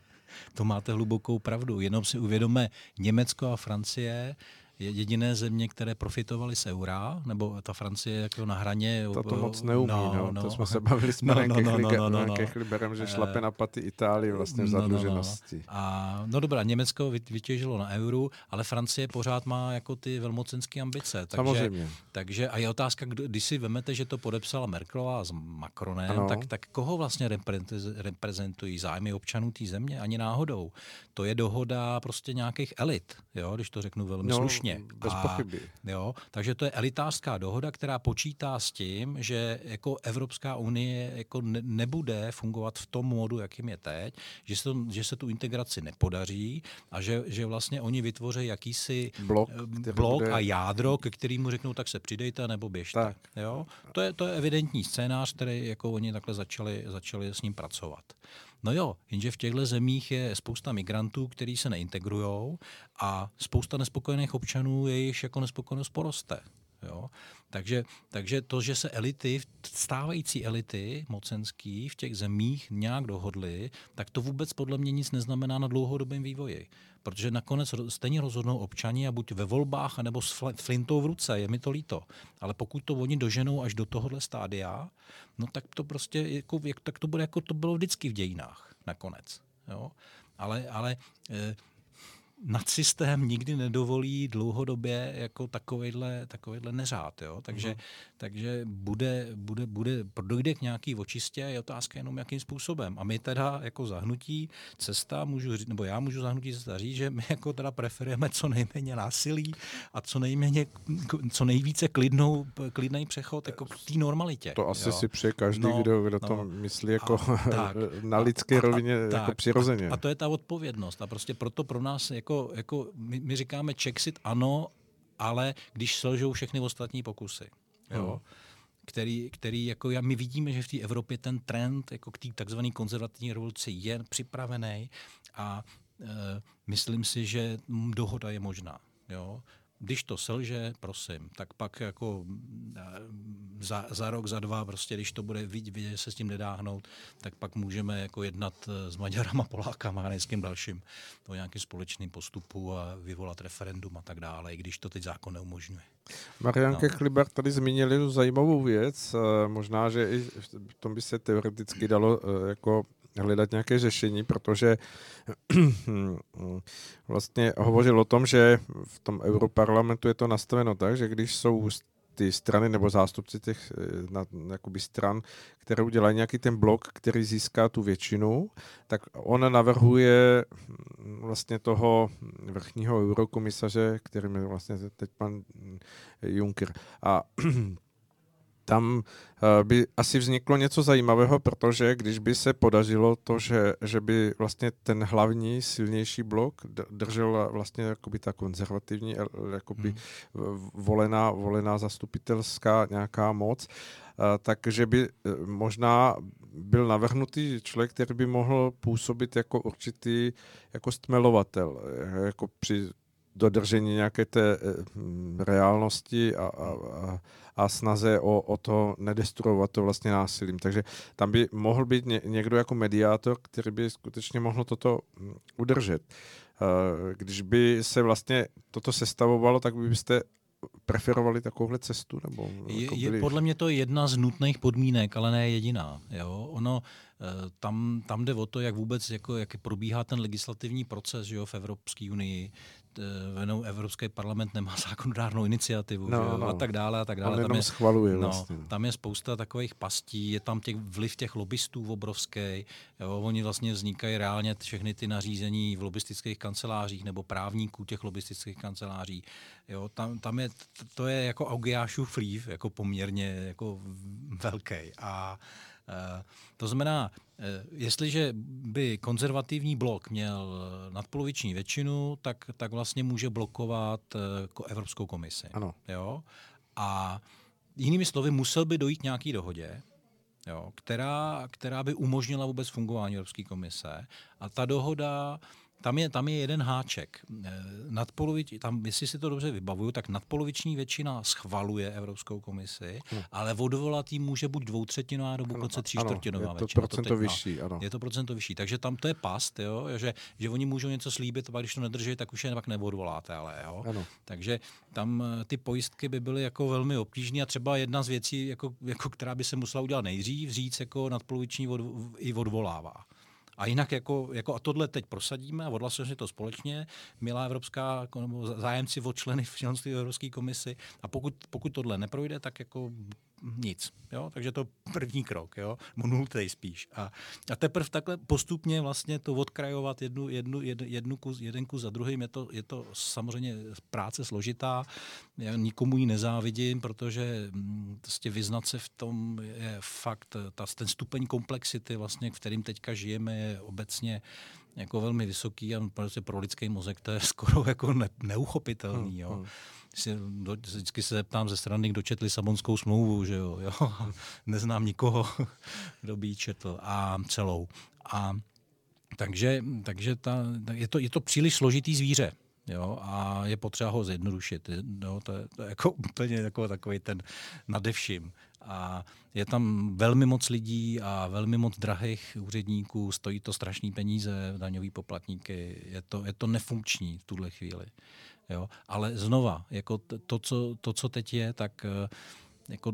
To máte hlubokou pravdu. Jenom si uvědomme, Německo a Francie jediné země, které profitovaly z eura, nebo ta Francie jako na hraně. To to moc neumí, no, no. no. to jsme se bavili s Marem no, no, no, no, no, no. Kechliberem, že šlape na paty Itálii vlastně v zadluženosti. No, no, no. A, no dobrá, Německo vytěžilo na euru, ale Francie pořád má jako ty velmocenské ambice. Takže, Samozřejmě. Takže, a je otázka, když si vemete, že to podepsala Merkelová s Macronem, tak, tak koho vlastně reprezentují zájmy občanů té země? Ani náhodou. To je dohoda prostě nějakých elit, jo, když to řeknu velmi no, slušně Jasně. Bez a, pochyby. Jo, takže to je elitářská dohoda, která počítá s tím, že jako Evropská unie jako ne, nebude fungovat v tom modu, jakým je teď, že se, to, že se tu integraci nepodaří a že, že vlastně oni vytvoří jakýsi blok, eh, blok bude... a jádro, ke kterému řeknou, tak se přidejte nebo běžte. Tak. Jo? To, je, to je evidentní scénář, který jako oni takhle začali, začali s ním pracovat. No jo, jenže v těchto zemích je spousta migrantů, kteří se neintegrují a spousta nespokojených občanů, jejichž jako nespokojenost poroste. Jo? Takže, takže to, že se elity, stávající elity mocenský v těch zemích nějak dohodly, tak to vůbec podle mě nic neznamená na dlouhodobém vývoji. Protože nakonec stejně rozhodnou občani a buď ve volbách, anebo s flintou v ruce, je mi to líto. Ale pokud to oni doženou až do tohohle stádia, no tak to prostě, jako, jak, tak to bude jako to bylo vždycky v dějinách nakonec. Jo? Ale, ale nadsystém nikdy nedovolí dlouhodobě jako takovýhle, takovýhle neřád. Jo? Takže, uh-huh. takže bude, bude, bude, dojde k nějaký očistě, je otázka jenom jakým způsobem. A my teda jako zahnutí cesta, můžu, nebo já můžu zahnutí cesta říct, že my jako teda preferujeme co nejméně násilí a co nejméně, co nejvíce klidnou, klidný přechod jako k té normalitě. To asi jo? si přeje každý, no, kdo, kdo no, to myslí jako a, tak, na lidské rovině a, jako tak, přirozeně. A, a to je ta odpovědnost. A prostě proto pro nás jako jako, jako my, my říkáme Czexit ano, ale když selžou všechny ostatní pokusy. Jo? Hmm. který, který jako já, my vidíme, že v té Evropě ten trend jako k té takzvané konzervativní revoluci je připravený a e, myslím si, že dohoda je možná. Jo? Když to selže, prosím, tak pak jako eh, za, za rok, za dva, prostě když to bude vidět, vidět, že se s tím nedá hnout, tak pak můžeme jako jednat eh, s Maďarama, Polákama a s kým dalším o nějakým společným postupu a vyvolat referendum a tak dále, i když to teď zákon neumožňuje. Marian no. Kechlibar tady zmínil jednu zajímavou věc, eh, možná, že i v tom by se teoreticky dalo jako hledat nějaké řešení, protože vlastně hovořil o tom, že v tom europarlamentu je to nastaveno tak, že když jsou ty strany nebo zástupci těch eh, na, jakoby stran, které udělají nějaký ten blok, který získá tu většinu, tak on navrhuje hm, vlastně toho vrchního eurokomisaře, kterým je vlastně teď pan Juncker. A tam eh, by asi vzniklo něco zajímavého, protože když by se podařilo to, že, že by vlastně ten hlavní silnější blok držel vlastně jakoby ta konzervativní, eh, jakoby hmm. volená, volená zastupitelská nějaká moc, eh, takže by možná byl navrhnutý člověk, který by mohl působit jako určitý jako stmelovatel, jako při dodržení nějaké té reálnosti a, a, a a snaze o, o to nedestruovat to vlastně násilím. Takže tam by mohl být ně, někdo jako mediátor, který by skutečně mohl toto mm, udržet. Eh, když by se vlastně toto sestavovalo, tak byste preferovali takovouhle cestu? Nebo je, jako byli... je podle mě to jedna z nutných podmínek, ale ne jediná. Jo? Ono, eh, tam, tam jde o to, jak vůbec jako, jak probíhá ten legislativní proces že jo, v Evropské unii. Venou Evropský parlament nemá zákonodárnou iniciativu no, že no. a tak dále a tak dále. tam je, schvaluje no, vlastně. Tam je spousta takových pastí, je tam těch vliv těch lobbystů obrovský. Jo, oni vlastně vznikají reálně všechny ty nařízení v lobistických kancelářích nebo právníků těch lobistických kanceláří. Jo, tam, tam je, to je jako Augiášův vliv, jako poměrně jako velký. A Eh, to znamená, eh, jestliže by konzervativní blok měl nadpoloviční většinu, tak, tak vlastně může blokovat eh, Evropskou komisi. Ano. Jo? A jinými slovy, musel by dojít nějaký dohodě, jo, která, která by umožnila vůbec fungování Evropské komise. A ta dohoda tam je, tam je jeden háček. Eh, nadpolovič, tam, jestli si to dobře vybavuju, tak nadpoloviční většina schvaluje Evropskou komisi, hmm. ale odvolatý může buď dvoutřetinová nebo dokonce tříčtvrtinová většina. Je to procento to vyšší, no, ano. Je to procento vyšší. Takže tam to je past, jo, že, že oni můžou něco slíbit, a když to nedrží, tak už je pak neodvoláte. Ale, jo. Ano. Takže tam eh, ty pojistky by byly jako velmi obtížné a třeba jedna z věcí, jako, jako, která by se musela udělat nejdřív, říct jako nadpoloviční od, i odvolává. A jinak jako, jako a tohle teď prosadíme a odhlasujeme to společně, milá evropská, zájemci o členy v členství Evropské komisi. A pokud, pokud tohle neprojde, tak jako nic. Jo? Takže to první krok, jo? nultej spíš. A, a teprve takhle postupně vlastně to odkrajovat jednu, jednu, jed, jednu kus, jeden kus za druhým, je to, je to samozřejmě práce složitá, já nikomu ji nezávidím, protože prostě vyznat se v tom je fakt, ta, ten stupeň komplexity, vlastně, v kterým teďka žijeme, je obecně jako velmi vysoký a prostě pro lidský mozek to je skoro jako ne, neuchopitelný. Jo? Hmm, hmm vždycky se zeptám ze strany, kdo četl Lisabonskou smlouvu, že jo, jo? neznám nikoho, kdo by ji četl a celou. A takže, takže ta, je, to, je to příliš složitý zvíře. Jo, a je potřeba ho zjednodušit. Jo, to, je, to je jako úplně jako takový ten nadevším. A je tam velmi moc lidí a velmi moc drahých úředníků, stojí to strašný peníze, daňový poplatníky, je to, je to nefunkční v tuhle chvíli. Jo? Ale znova, jako to, co, to, co teď je, tak eh, jako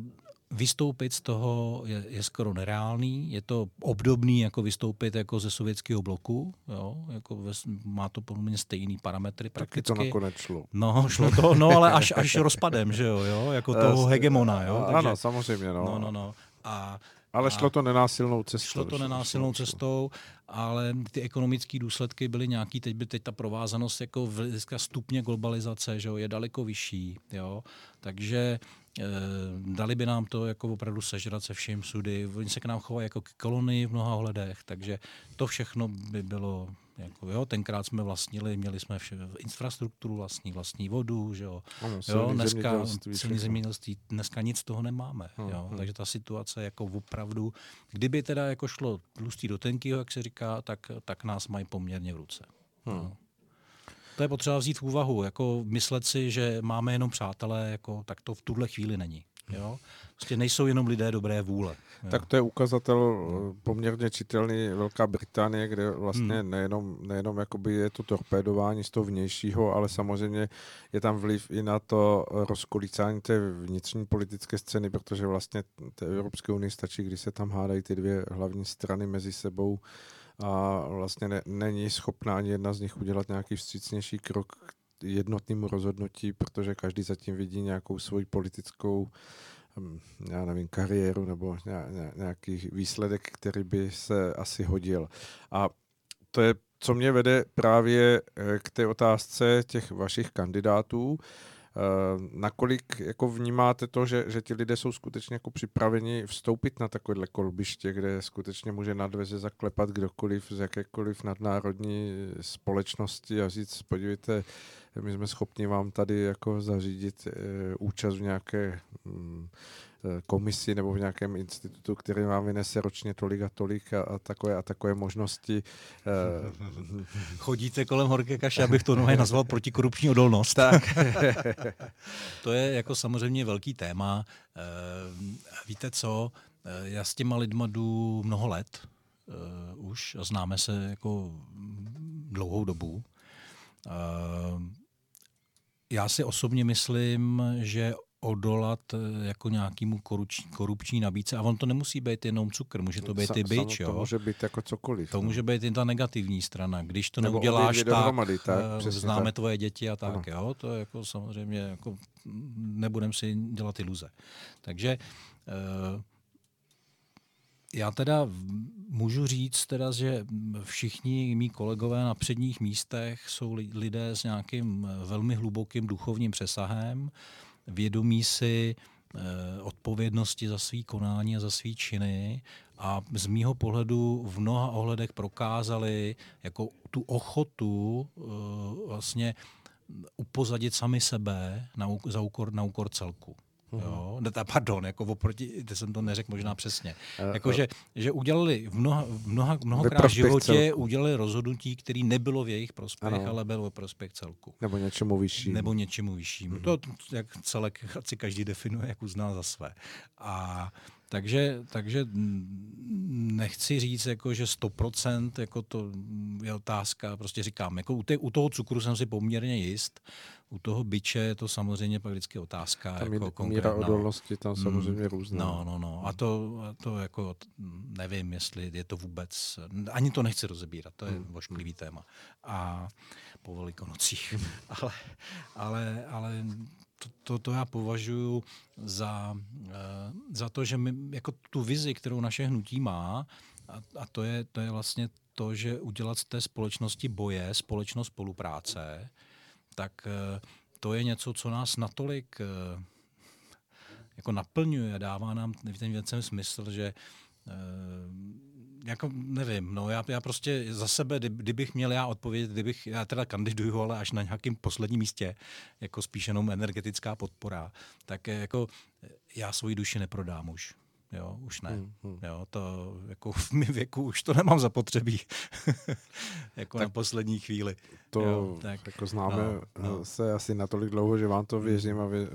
vystoupit z toho je, je skoro nereálný. Je to obdobný jako vystoupit jako ze sovětského bloku. Jo? Jako ve, má to poměrně stejný parametry prakticky. Taky to nakonec šlo. No, šlo to, no ale až, až rozpadem, že jo, jo? jako toho hegemona. Jo? Takže, ano, samozřejmě. No. no, no, no. A ale šlo to nenásilnou cestou. Šlo to nenásilnou cestou, ale ty ekonomické důsledky byly nějaký, teď by teď ta provázanost jako v stupně globalizace že jo, je daleko vyšší. Jo? Takže e, dali by nám to jako opravdu sežrat se vším sudy. Oni se k nám chovají jako k kolonii v mnoha ohledech, takže to všechno by bylo Jako, jo, tenkrát jsme vlastnili, měli jsme vše, infrastrukturu vlastní, vlastní vodu, že jo. Ano, jo dneska zemědělství, zemědělství, dneska nic z toho nemáme. Hmm, Jo. hmm. Takže ta situace jako opravdu, kdyby teda jako šlo tlustý do tenkýho, jak se říká, tak, tak nás mají poměrně v ruce. Hmm. No. To je potřeba vzít v úvahu, jako myslet si, že máme jenom přátelé, jako, tak to v tuhle chvíli není. Jo? Prostě nejsou jenom lidé dobré vůle. Jo? Tak to je ukazatel eh, poměrně čitelný Velká Británie, kde vlastně Hmm. nejenom, nejenom jakoby je to torpédování z toho vnějšího, ale samozřejmě je tam vliv i na to rozkolícání té vnitřní politické scény, protože vlastně té Evropské unii stačí, když se tam hádají ty dvě hlavní strany mezi sebou a vlastně ne, není schopná ani jedna z nich udělat nějaký vstřícnější krok k jednotnému rozhodnutí, protože každý zatím vidí nějakou svoji politickou hm, já nevím, kariéru nebo ně- ně- nějaký výsledek, který by se asi hodil. A to je, co mě vede právě eh, k té otázce těch vašich kandidátů. Eh, Nakolik jako vnímáte to, že, že ti lidé jsou skutečně jako připraveni vstoupit na takovéhle kolbiště, kde skutečně může na dveře zaklepat kdokoliv z jakékoliv nadnárodní společnosti a říct, podívejte, my jsme schopni vám tady jako zařídit e, účast v nějaké mm, eh, komisi nebo v nějakém institutu, který vám vynese ročně tolik a tolik a, a takové a takové možnosti. eh, Chodíte kolem horké kaše, abych to nové nazval protikorupční odolnost. tak. To je jako samozřejmě velký téma. Eh, Víte co, Eh, já s těma lidma jdu mnoho let už a známe se jako dlouhou dobu. Uh, já si osobně myslím, že odolat eh, jako nějakému korupční, korupční nabídce, a on to nemusí být jenom cukr, může to být Sa- i byč, To jo. může být jako cokoliv. To no. může být i ta negativní strana. Když to Nebo neuděláš tak, dohromady, tak, eh, přesně známe tak. tvoje děti a tak, Ano. jo, to je jako samozřejmě, jako nebudem si dělat iluze. Takže eh, já teda můžu říct teda, že všichni mý kolegové na předních místech jsou li- lidé s nějakým eh, velmi hlubokým duchovním přesahem, vědomí si eh, odpovědnosti za svý konání a za svý činy a z mýho pohledu v mnoha ohledech prokázali jako tu ochotu eh, vlastně upozadit sami sebe na, úkor, na úkor celku. Jo, ne, ta- pardon, jako oproti, teď jsem to neřekl možná přesně. Eh, Jako, že, že udělali v mnoha, v mnoha, mnohokrát v životě celku. udělali rozhodnutí, které nebylo v jejich prospěch, Ano. ale bylo ve prospěch celku. Nebo něčemu vyššímu. Nebo něčemu vyššímu. To, jak celek si každý definuje, jak uzná za své. A takže, takže nechci říct, jako, že 100% jako to je otázka, prostě říkám, jako u, te, u toho cukru jsem si poměrně jist, u toho byče je to samozřejmě pak vždycky otázka. Ta jako míra konkrétná. odolnosti tam Mm, samozřejmě různá. No, no, no. A to, to jako nevím, jestli je to vůbec, ani to nechci rozebírat, to je Hmm. ošklivý téma. A po velikonocích. ale, ale, ale to, to, to já považuji za, eh, za to, že my, jako tu vizi, kterou naše hnutí má, a, a to, je, to je vlastně to, že udělat z té společnosti boje, společnost spolupráce, tak eh, to je něco, co nás natolik eh, jako naplňuje, dává nám ten věcem smysl, že eh, jako nevím, no já, já prostě za sebe, kdy- kdybych měl já odpovědět, kdybych, já teda kandiduju, ale až na nějakém posledním místě, jako spíš jenom energetická podpora, tak jako já svoji duši neprodám už. Jo, už ne. Hmm, hmm. Jo, to jako v mém věku už to nemám zapotřebí. jako Tak na poslední chvíli. To Jo, tak, jako známe no, no. no. se asi natolik dlouho, že vám to věřím a vě,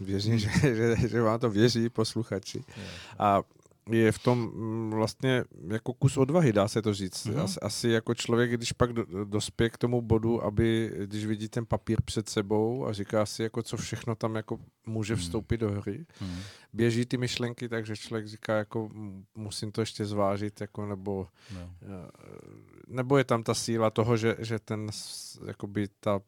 věřím, že, že, že vám to věří posluchači. Jo. A je v tom mm, vlastně jako kus odvahy, dá se to říct. Mhm. Mm-hmm. Asi, asi jako člověk, když pak do, dospěje k tomu bodu, aby, když vidí ten papír před sebou a říká si, jako co všechno tam jako může Mhm. vstoupit do hry, Hmm. běží ty myšlenky, takže člověk říká, jako mm, musím to ještě zvážit, jako nebo No. Nebo je tam ta síla toho, že, že ten, jakoby ta,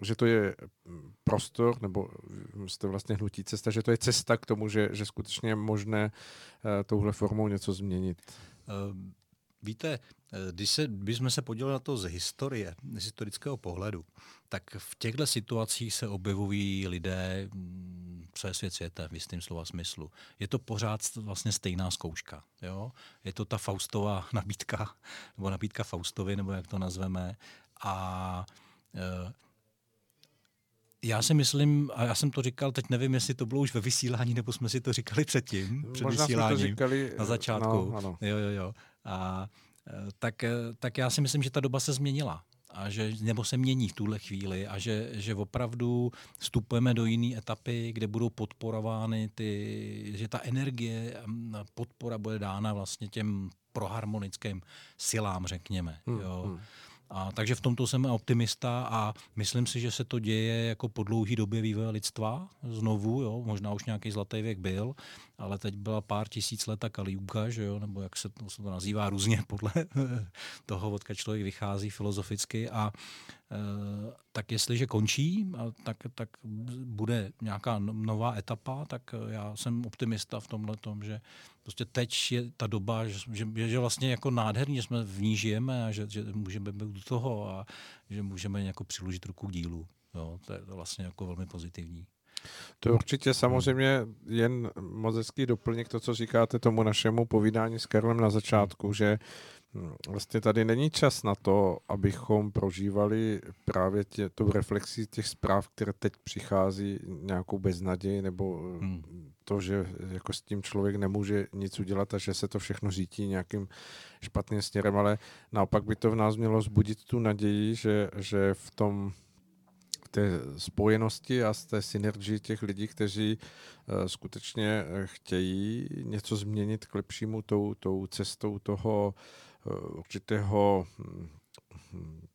že to je mm, prostor, nebo mm, jste vlastně hnutí cesta, že to je cesta k tomu, že, že skutečně je možné uh, touhle formou něco změnit. Ehm, Víte, když, se, když jsme se podívali na to z historie, z historického pohledu, tak v těchto situacích se objevují lidé, mm, co je svět světem v jistém slova smyslu. Je to pořád vlastně stejná zkouška. Jo? Je to ta Faustová nabídka, nebo nabídka Faustovi, nebo jak to nazveme. A e, já si myslím, a já jsem to říkal, teď nevím, jestli to bylo už ve vysílání, nebo jsme si to říkali předtím, před Možná vysíláním, jsme to říkali, na začátku. No, ano. Jo, jo, jo. A e, tak, e, tak já si myslím, že ta doba se změnila a že, nebo se mění v tuhle chvíli a že, že opravdu vstupujeme do jiné etapy, kde budou podporovány ty, že ta energie, podpora bude dána vlastně těm proharmonickým silám, řekněme. Hmm, jo. Hmm. A, takže v tomto jsem optimista a myslím si, že se to děje jako po dlouhé době vývoje lidstva znovu, jo, možná už nějaký zlatý věk byl, ale teď byla pár tisíc let Kaliuga, že jo, nebo jak se to, se to nazývá různě podle toho, odkud člověk vychází filozoficky a e, tak jestliže končí, tak, tak bude nějaká no, nová etapa, tak já jsem optimista v tomhle tom, že prostě teď je ta doba, že, že, že vlastně jako nádherný, že jsme v ní žijeme a že, že můžeme být u toho a že můžeme jako přiložit ruku k dílu. Jo, to je to vlastně jako velmi pozitivní. To je určitě samozřejmě jen moc hezký doplněk to, co říkáte tomu našemu povídání s Karlem na začátku, že hm, vlastně tady není čas na to, abychom prožívali právě tě, tu reflexi těch zpráv, které teď přichází nějakou beznaději nebo hmm. to, že jako s tím člověk nemůže nic udělat a že se to všechno řítí nějakým špatným směrem, ale naopak by to v nás mělo zbudit tu naději, že, že v tom té spojenosti a z té synergii těch lidí, kteří uh, skutečně eh, chtějí něco změnit k lepšímu tou, tou cestou toho uh, určitého hm,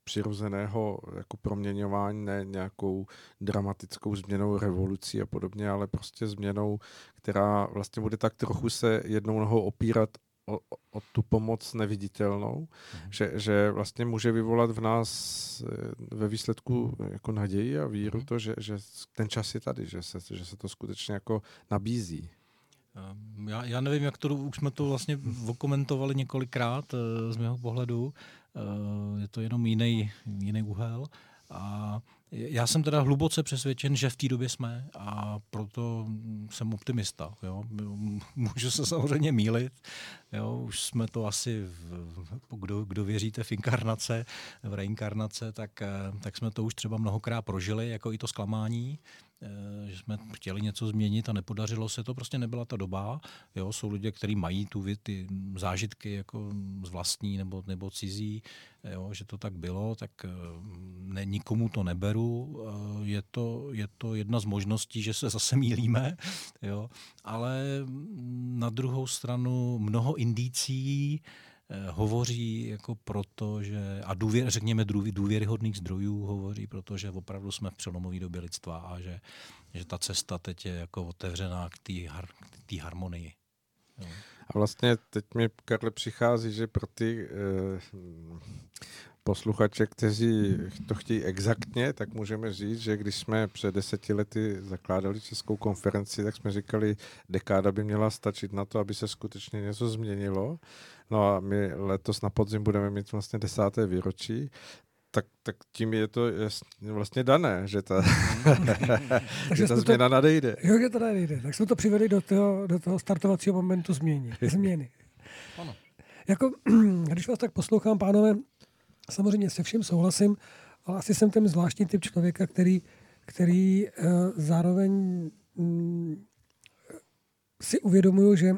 přirozeného jako proměňování, ne nějakou dramatickou změnou revolucí a podobně, ale prostě změnou, která vlastně bude tak trochu se jednou nohou opírat o, o tu pomoc neviditelnou, mm. že, že vlastně může vyvolat v nás eh, ve výsledku jako naději a víru mm. to, že, že ten čas je tady, že se, že se to skutečně jako nabízí. Ehm, já, já nevím, jak to, už jsme to vlastně okomentovali několikrát eh, z mého pohledu. Eh, je to jenom jiný, jiný úhel. A já jsem teda hluboce přesvědčen, že v té době jsme a proto jsem optimista. Jo. Můžu se samozřejmě mílit. Jo. Už jsme to asi, v, kdo, kdo věříte v inkarnace, v reinkarnace, tak, tak jsme to už třeba mnohokrát prožili, jako i to zklamání. Eh, že jsme chtěli něco změnit a nepodařilo se to, prostě nebyla ta doba. Jo, jsou lidé, kteří mají tu, ty zážitky jako z vlastní nebo, nebo cizí, jo, že to tak bylo, tak eh, ne, nikomu to neberu. Eh, je to, je to jedna z možností, že se zase mílíme, jo, ale na druhou stranu mnoho indicí, hovoří jako proto, že, a důvěr, řekněme důvěryhodných zdrojů hovoří, protože opravdu jsme v přelomové době lidstva a že, že ta cesta teď je jako otevřená k té har, harmonii. Jo. A vlastně teď mi, Karle, přichází, že pro ty eh, posluchače, kteří to chtějí exaktně, tak můžeme říct, že když jsme před deseti lety zakládali Českou konferenci, tak jsme říkali, dekáda by měla stačit na to, aby se skutečně něco změnilo. No a my letos na podzim budeme mít vlastně desáté výročí, tak, tak tím je to vlastně dané, že ta, že ta změna to, nadejde. Jo, že to nadejde. Tak jsme to přivedli do toho, do toho startovacího momentu změny. změny. Ano. Jako, když vás tak poslouchám, pánové, samozřejmě se vším souhlasím, ale asi jsem ten zvláštní typ člověka, který, který uh, zároveň um, si uvědomuju, že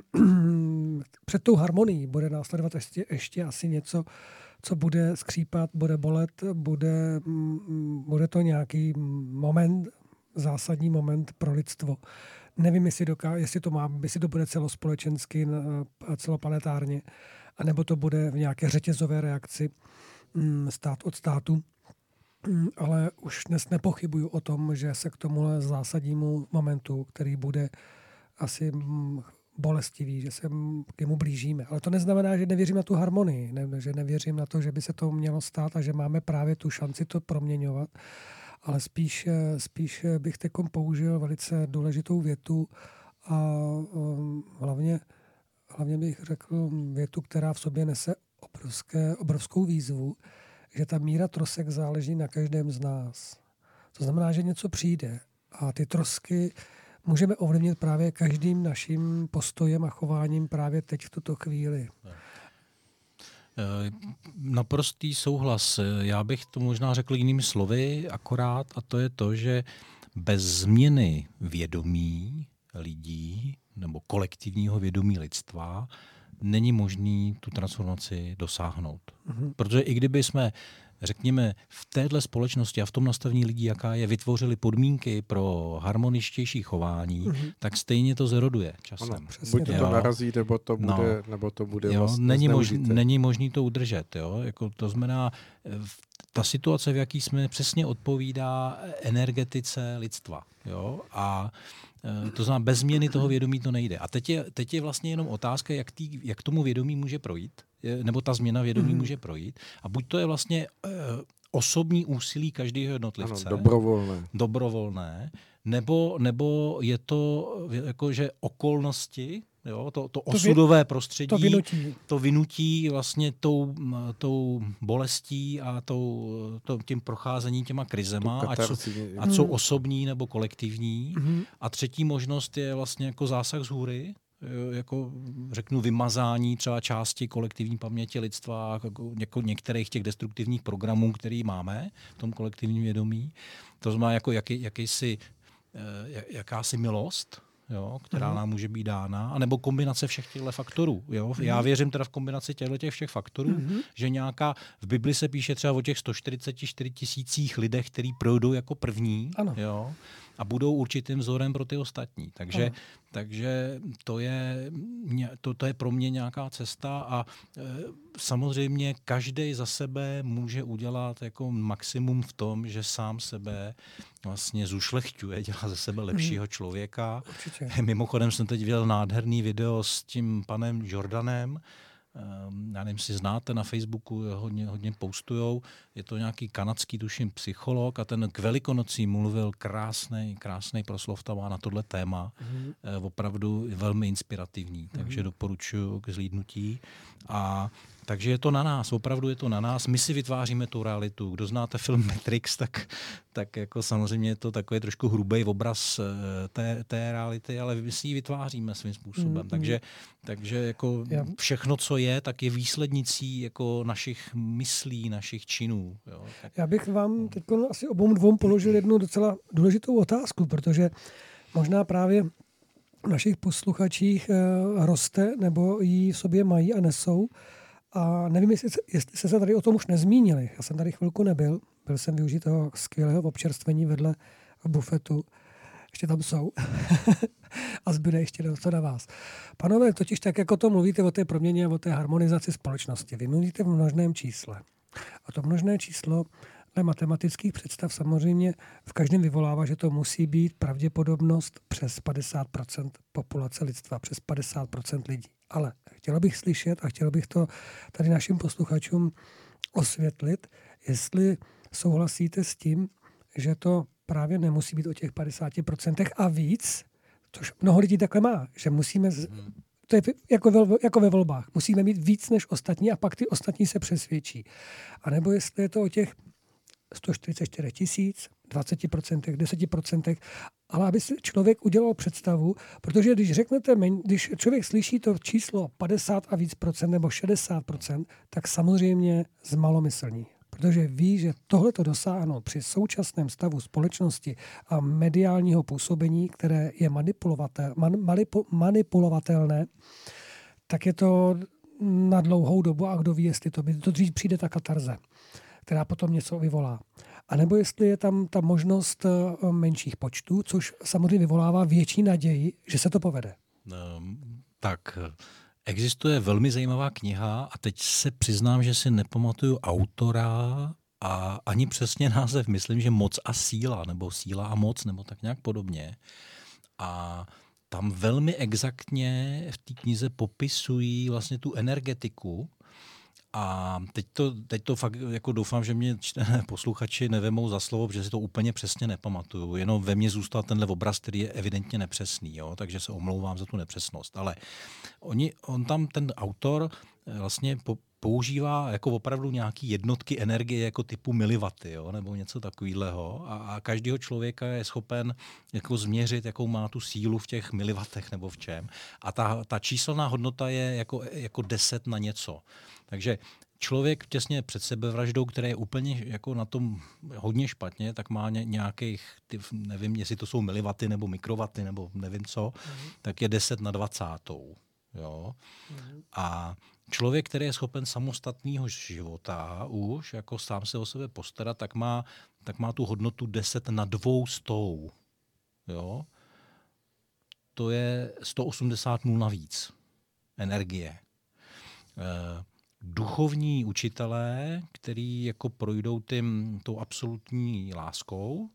před tou harmonií bude následovat ještě, ještě asi něco, co bude skřípat, bude bolet, bude, mm, bude to nějaký moment, zásadní moment pro lidstvo. Nevím, jestli, doká, jestli, to má, jestli to bude celospolečensky, celoplanetárně, anebo to bude v nějaké řetězové reakci stát od státu. Mm, ale už dnes nepochybuju o tom, že se k tomuhle zásadnímu momentu, který bude asi bolestivý, že se k němu blížíme. Ale to neznamená, že nevěřím na tu harmonii, ne, že nevěřím na to, že by se to mělo stát a že máme právě tu šanci to proměňovat. Ale spíš, spíš bych teď použil velice důležitou větu a um, hlavně, hlavně bych řekl větu, která v sobě nese obrovské, obrovskou výzvu, že ta míra trosek záleží na každém z nás. To znamená, že něco přijde a ty trosky můžeme ovlivnit právě každým naším postojem a chováním právě teď v tuto chvíli. Eh, naprostý souhlas. Já bych to možná řekl jinými slovy, akorát, a to je to, že bez změny vědomí lidí nebo kolektivního vědomí lidstva není možný tu transformaci dosáhnout. Mm-hmm. Protože i kdyby jsme řekněme, v téhle společnosti a v tom nastavení lidí, jaká je, vytvořili podmínky pro harmoničtější chování, mm-hmm. tak stejně to zeroduje časem. Ano, buď to narazí, nebo to bude, no. nebo to bude jo, vlastně není, mož, není možný to udržet. Jo? Jako to znamená, ta situace, v jaký jsme, přesně odpovídá energetice lidstva. Jo? A to znamená, bez změny toho vědomí to nejde. A teď je, teď je vlastně jenom otázka, jak, tý, jak tomu vědomí může projít nebo ta změna vědomí mm. může projít. A buď to je vlastně uh, osobní úsilí každého jednotlivce. Ano, dobrovolné. Dobrovolné. Nebo, nebo je to jako, že okolnosti, jo, to, to osudové prostředí, to vynutí, to vynutí vlastně tou, tou bolestí a tou, to, tím procházením těma krizema, ať jsou, ať jsou osobní nebo kolektivní. Mm-hmm. A třetí možnost je vlastně jako zásah z hůry, jako řeknu vymazání třeba části kolektivní paměti lidstva, jako, některých těch destruktivních programů, který máme v tom kolektivním vědomí. To znamená jako jaký, jakýsi, eh, jakási milost, jo, která uh-huh. nám může být dána, anebo kombinace všech těchto faktorů. Jo. Uh-huh. Já věřím teda v kombinaci těchto těch všech faktorů, uh-huh. že nějaká, v Bibli se píše třeba o těch 144 tisících lidech, který projdou jako první. Ano. Jo a budou určitým vzorem pro ty ostatní. Takže, takže to, je, to, to je pro mě nějaká cesta a e, samozřejmě každý za sebe může udělat jako maximum v tom, že sám sebe vlastně zušlechťuje, dělá ze sebe lepšího hmm. člověka. Určitě. Mimochodem jsem teď viděl nádherný video s tím panem Jordanem, já nevím, jestli znáte na Facebooku, hodně, hodně postujou. Je to nějaký kanadský, tuším, psycholog a ten k Velikonocím mluvil krásný, krásný proslov tam na tohle téma. Mm-hmm. Opravdu velmi inspirativní, mm-hmm. takže doporučuji k zlídnutí. A takže je to na nás, opravdu je to na nás. My si vytváříme tu realitu. Kdo znáte film Matrix, tak, tak jako samozřejmě je to takový trošku hrubý obraz eh, té, té reality, ale my si ji vytváříme svým způsobem. Mm, takže, takže jako všechno, co je, tak je výslednicí jako našich myslí, našich činů. Jo. Tak, Já bych vám teď asi obou dvou položil jednu docela důležitou otázku, protože možná právě v našich posluchačích eh, roste nebo ji v sobě mají a nesou a nevím, jestli, jestli se tady o tom už nezmínili. Já jsem tady chvilku nebyl. Byl jsem využít toho skvělého občerstvení vedle bufetu. Ještě tam jsou. a zbyde ještě to na vás. Panové, totiž tak, jako to mluvíte o té proměně, o té harmonizaci společnosti, vy mluvíte v množném čísle. A to množné číslo dle matematických představ samozřejmě v každém vyvolává, že to musí být pravděpodobnost přes 50% populace lidstva, přes 50% lidí. Ale chtěla bych slyšet a chtěl bych to tady našim posluchačům osvětlit, jestli souhlasíte s tím, že to právě nemusí být o těch 50% a víc, což mnoho lidí takhle má, že musíme, to je jako ve, jako ve volbách, musíme mít víc než ostatní a pak ty ostatní se přesvědčí. A nebo jestli je to o těch 144 tisíc, 20%, 10%, ale aby si člověk udělal představu, protože když řeknete, když člověk slyší to číslo 50 a víc procent nebo 60 procent, tak samozřejmě zmalomyslní. Protože ví, že tohle to dosáhnout při současném stavu společnosti a mediálního působení, které je manipulovatel, man, manipu, manipulovatelné, tak je to na dlouhou dobu a kdo ví, jestli to, to dřív přijde ta katarze, která potom něco vyvolá. A nebo jestli je tam ta možnost eh, menších počtů, což samozřejmě vyvolává větší naději, že se to povede. Um, tak existuje velmi zajímavá kniha a teď se přiznám, že si nepamatuju autora a ani přesně název. Myslím, že Moc a síla, nebo síla a moc, nebo tak nějak podobně. A tam velmi exaktně v té knize popisují vlastně tu energetiku, a teď to, teď to fakt jako doufám, že mě posluchači nevemou za slovo, protože si to úplně přesně nepamatuju. Jenom ve mně zůstal tenhle obraz, který je evidentně nepřesný, jo? takže se omlouvám za tu nepřesnost. Ale oni, on tam, ten autor, eh, vlastně používá jako opravdu nějaký jednotky energie jako typu milivaty, jo, nebo něco takového. A, a každého člověka je schopen jako změřit, jakou má tu sílu v těch milivatech nebo v čem. A ta, ta číselná hodnota je jako, jako 10 na něco. Takže člověk těsně před sebevraždou, který je úplně jako na tom hodně špatně, tak má nějakých, ty, nevím, jestli to jsou milivaty nebo mikrovaty nebo nevím co, mm-hmm. tak je 10 na 20. Jo? Mm-hmm. A člověk, který je schopen samostatného života už, jako sám se o sebe postarat, tak má, tak má tu hodnotu 10 na 200. Jo? To je 180 nul navíc energie. E, duchovní učitelé, který jako projdou tím, tou absolutní láskou,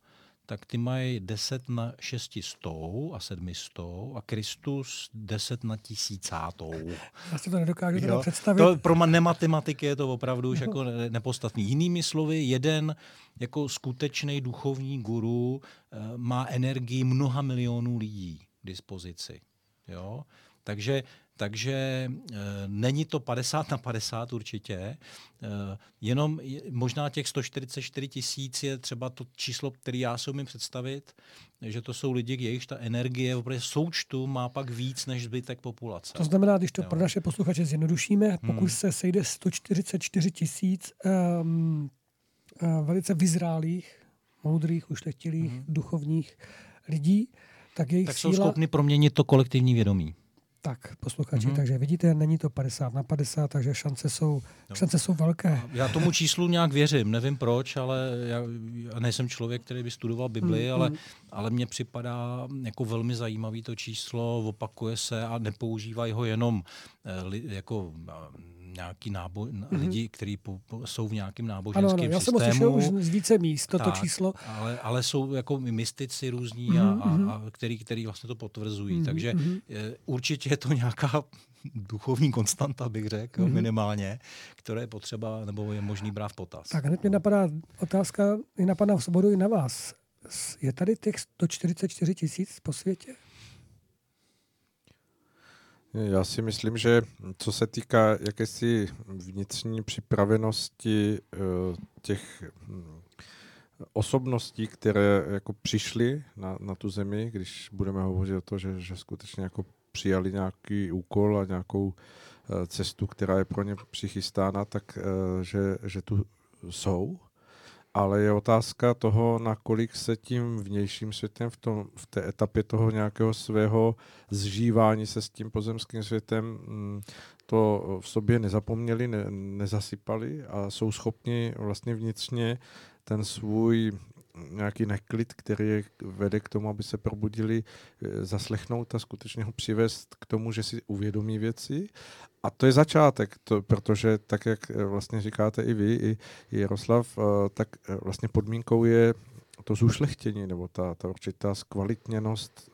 tak ty mají 10 na 600 a 700 a Kristus 10 na tisícátou. Já si to nedokážu teda představit. To, pro nematematiky je to opravdu už jako nepostatný. Jinými slovy, jeden jako skutečný duchovní guru eh, má energii mnoha milionů lidí k dispozici. Jo? Takže takže e, není to 50 na 50 určitě, e, jenom je, možná těch 144 tisíc je třeba to číslo, které já si umím představit, že to jsou lidi, jejichž ta energie v součtu má pak víc než zbytek populace. To znamená, když to jo. pro naše posluchače zjednodušíme, pokud hmm. se sejde 144 tisíc um, uh, velice vyzrálých, moudrých, ušlechtilých, hmm. duchovních lidí, tak jejich tak síla... jsou schopni proměnit to kolektivní vědomí. Tak, posluchači, mm-hmm. takže vidíte, není to 50 na 50, takže šance jsou, no. šance jsou velké. Já tomu číslu nějak věřím, nevím proč, ale já, já nejsem člověk, který by studoval Bibli, mm, ale, ale mně připadá jako velmi zajímavý to číslo, opakuje se a nepoužívají ho jenom eh, jako nějaký nábo- mm-hmm. lidi, kteří po, po, jsou v nějakém náboženském ano, ano, já systému. Já jsem ho už z více míst, toto tak, číslo. Ale, ale jsou jako mystici různí, mm-hmm. a, a, mhm. a který, který vlastně to potvrzují. Mm-hmm. Takže mhm. je, určitě je to nějaká duchovní konstanta, bych řekl, mm-hmm. minimálně, které je potřeba, nebo je možný brát v potaz. Tak hned mě napadá otázka, i napadá v sobodu i na vás. Je tady těch 144 tisíc po světě? Já si myslím, že co se týká jakési vnitřní připravenosti eh, těch hm, osobností, které jako přišly na, na tu zemi, když budeme hovořit o to, že, že skutečně jako přijali nějaký úkol a nějakou eh, cestu, která je pro ně přichystána, tak eh, že, že tu jsou ale je otázka toho, nakolik se tím vnějším světem v, tom, v té etapě toho nějakého svého zžívání se s tím pozemským světem mm, to v sobě nezapomněli, ne, nezasypali a jsou schopni vlastně vnitřně ten svůj nějaký neklid, který je vede k tomu, aby se probudili, eh, zaslechnout a skutečně ho přivést k tomu, že si uvědomí věci. A to je začátek, to, protože tak, jak eh, vlastně říkáte i vy, i, Jaroslav, eh, tak vlastně podmínkou je to zúšlechtění nebo ta, ta určitá zkvalitněnost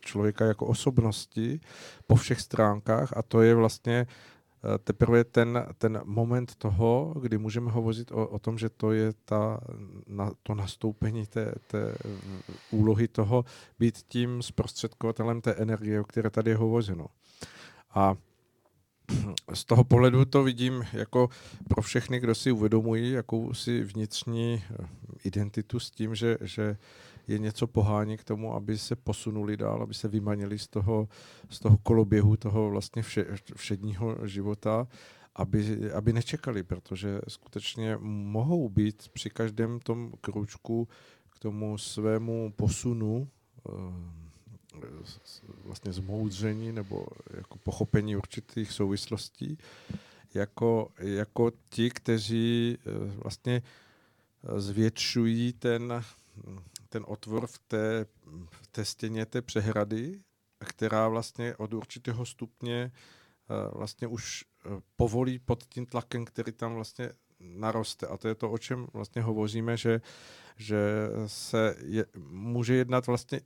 člověka jako osobnosti po všech stránkách a to je vlastně teprve ten, ten moment toho, kdy můžeme hovořit o, o tom, že to je ta, na, to nastoupení té, té úlohy toho být tím zprostředkovatelem té energie, o které tady je hovořeno. A z toho pohledu to vidím jako pro všechny, kdo si uvědomují jakousi vnitřní eh, identitu s tím, že, že je něco pohání k tomu, aby se posunuli dál, aby se vymanili z toho, z toho koloběhu, toho vlastně vše, všedního života, aby, aby nečekali, protože skutečně mohou být při každém tom kručku k tomu svému posunu eh, vlastně zmoudření nebo jako pochopení určitých souvislostí, jako, jako ti, kteří eh, vlastně zvětšují ten, ten otvor v té, v té stěně té přehrady, která vlastně od určitého stupně eh, vlastně už eh, povolí pod tím tlakem, který tam vlastně naroste. A to je to, o čem vlastně hovoříme, že, že se je, může jednat vlastně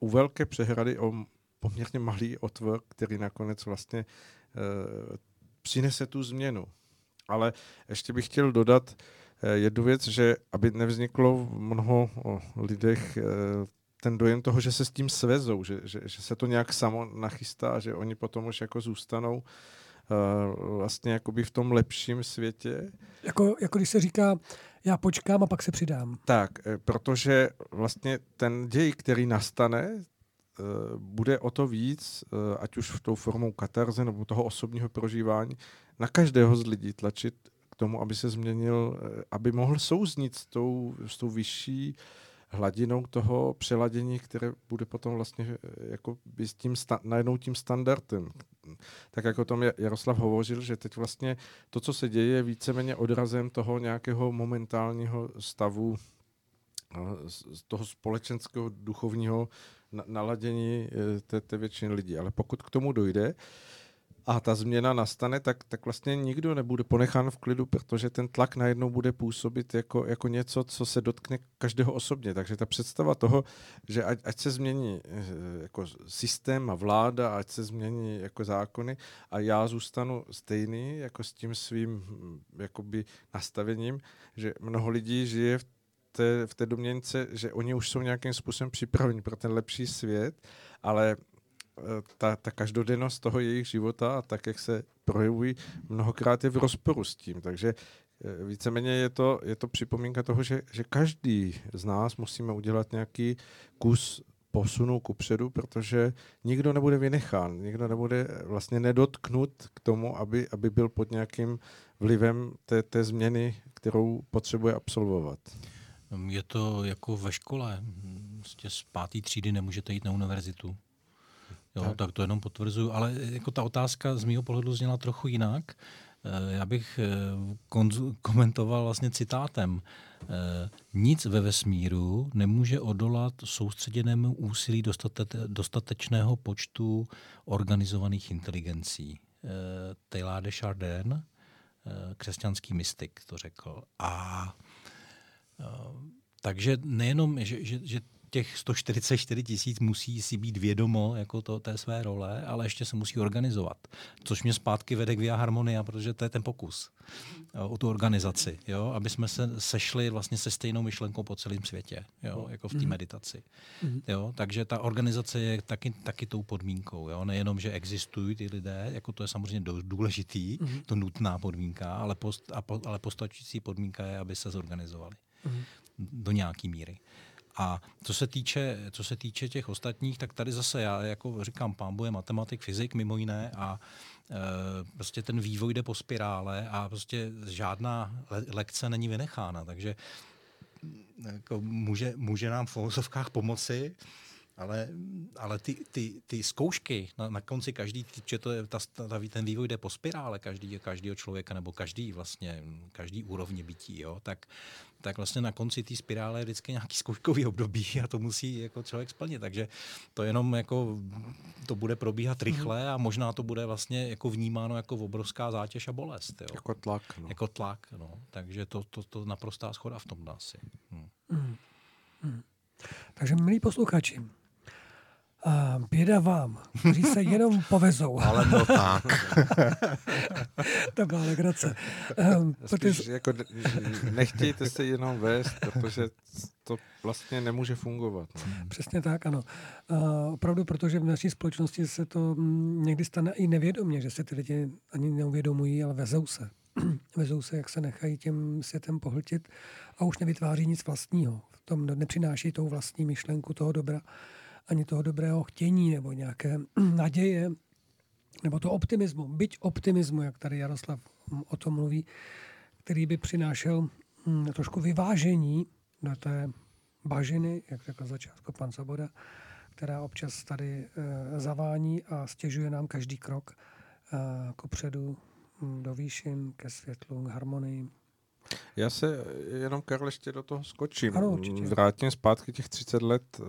u velké přehrady o poměrně malý otvor, který nakonec vlastně e, přinese tu změnu. Ale ještě bych chtěl dodat, jednu věc, že aby nevzniklo v mnoho lidech eh, ten dojem toho, že se s tím svezou, že, že, že se to nějak samo nachystá, že oni potom už jako zůstanou vlastně jakoby v tom lepším světě. Jako, jako když se říká, já počkám a pak se přidám. Tak, protože vlastně ten děj, který nastane, bude o to víc, ať už v tou formou katarze nebo toho osobního prožívání, na každého z lidí tlačit tomu, aby se změnil, aby mohl souznit s tou, s tou vyšší hladinou toho přeladění, které bude potom vlastně jako by s tím sta- najednou tím standardem. Tak jako o tom Jaroslav hovořil, že teď vlastně to, co se děje, je víceméně odrazem toho nějakého momentálního stavu z toho společenského duchovního naladění eh, té, té většiny lidí. Ale pokud k tomu dojde, a ta změna nastane, tak, tak vlastně nikdo nebude ponechán v klidu, protože ten tlak najednou bude působit jako, jako něco, co se dotkne každého osobně. Takže ta představa toho, že ať, ať se změní eh, jako systém a vláda, ať se změní jako zákony a já zůstanu stejný jako s tím svým hm, jakoby nastavením, že mnoho lidí žije v té, v té domněnce, že oni už jsou nějakým způsobem připraveni pro ten lepší svět, ale ta, ta každodennost toho jejich života a tak, jak se projevují, mnohokrát je v rozporu s tím. Takže eh, víceméně je to, je to připomínka toho, že, že každý z nás musíme udělat nějaký kus posunu ku předu, protože nikdo nebude vynechán, nikdo nebude vlastně nedotknut k tomu, aby, aby byl pod nějakým vlivem té, té změny, kterou potřebuje absolvovat. Je to jako ve škole. Prostě z páté třídy nemůžete jít na univerzitu. Jo, tak. tak to jenom potvrzuju. Ale jako ta otázka z mého pohledu zněla trochu jinak. Eh, já bych eh, konzu- komentoval vlastně citátem. Nic ve vesmíru nemůže odolat soustředěnému úsilí dostate- dostatečného počtu organizovaných inteligencí. Taylor de Chardin, křesťanský mystik, to řekl. A takže nejenom, že, že, že těch 144 tisíc musí si být vědomo jako to, té své role, ale ještě se musí organizovat. Což mě zpátky vede k Via Harmonia, protože to je ten pokus o tu organizaci, jo? aby jsme se sešli vlastně se stejnou myšlenkou po celém světě, jo? jako v té mhm. meditaci. Mhm. Jo? Takže ta organizace je taky, taky tou podmínkou. Jo? Nejenom, že existují ty lidé, jako to je samozřejmě důležitý, mhm. to nutná podmínka, ale, post, ale postačující podmínka je, aby se zorganizovali do nějaké míry. A co se, týče, co se týče těch ostatních, tak tady zase já jako říkám, pán je matematik, fyzik mimo jiné a e, prostě ten vývoj jde po spirále a prostě žádná le- lekce není vynechána, takže jako může, může nám v filozofkách pomoci, ale, ale ty, ty, ty zkoušky na, na konci každý, že to je, ta, ta, ten vývoj jde po spirále každý, každého člověka nebo každý vlastně, každý úrovně bytí, jo, tak, tak vlastně na konci té spirále je vždycky nějaký zkouškový období a to musí jako člověk splnit. Takže to jenom jako to bude probíhat rychle a možná to bude vlastně jako vnímáno jako obrovská zátěž a bolest. Jo. Jako tlak. No. Jako tlak, no. Takže to, to, to naprostá schoda v tom asi. Hmm. Hmm. Hmm. Takže milí posluchači, a běda vám, kteří se jenom povezou. Ale no tak. to byla legrace. Um, Spíš protože... jako nechtějte se jenom vést, protože to vlastně nemůže fungovat. No. Přesně tak, ano. Uh, opravdu, protože v naší společnosti se to mm, někdy stane i nevědomě, že se ty lidi ani neuvědomují, ale vezou se. vezou se, jak se nechají těm světem pohltit a už nevytváří nic vlastního. V tom nepřináší tou vlastní myšlenku toho dobra ani toho dobrého chtění nebo nějaké naděje, nebo to optimismu, byť optimismu, jak tady Jaroslav o tom mluví, který by přinášel hm, trošku vyvážení do té bažiny, jak řekl začátku pan Saboda, která občas tady e, zavání a stěžuje nám každý krok e, kopředu hm, do výšin, ke světlu, k harmonii. Já se jenom, Karl, ještě do toho skočím. Ano, Vrátím zpátky těch 30 let, eh,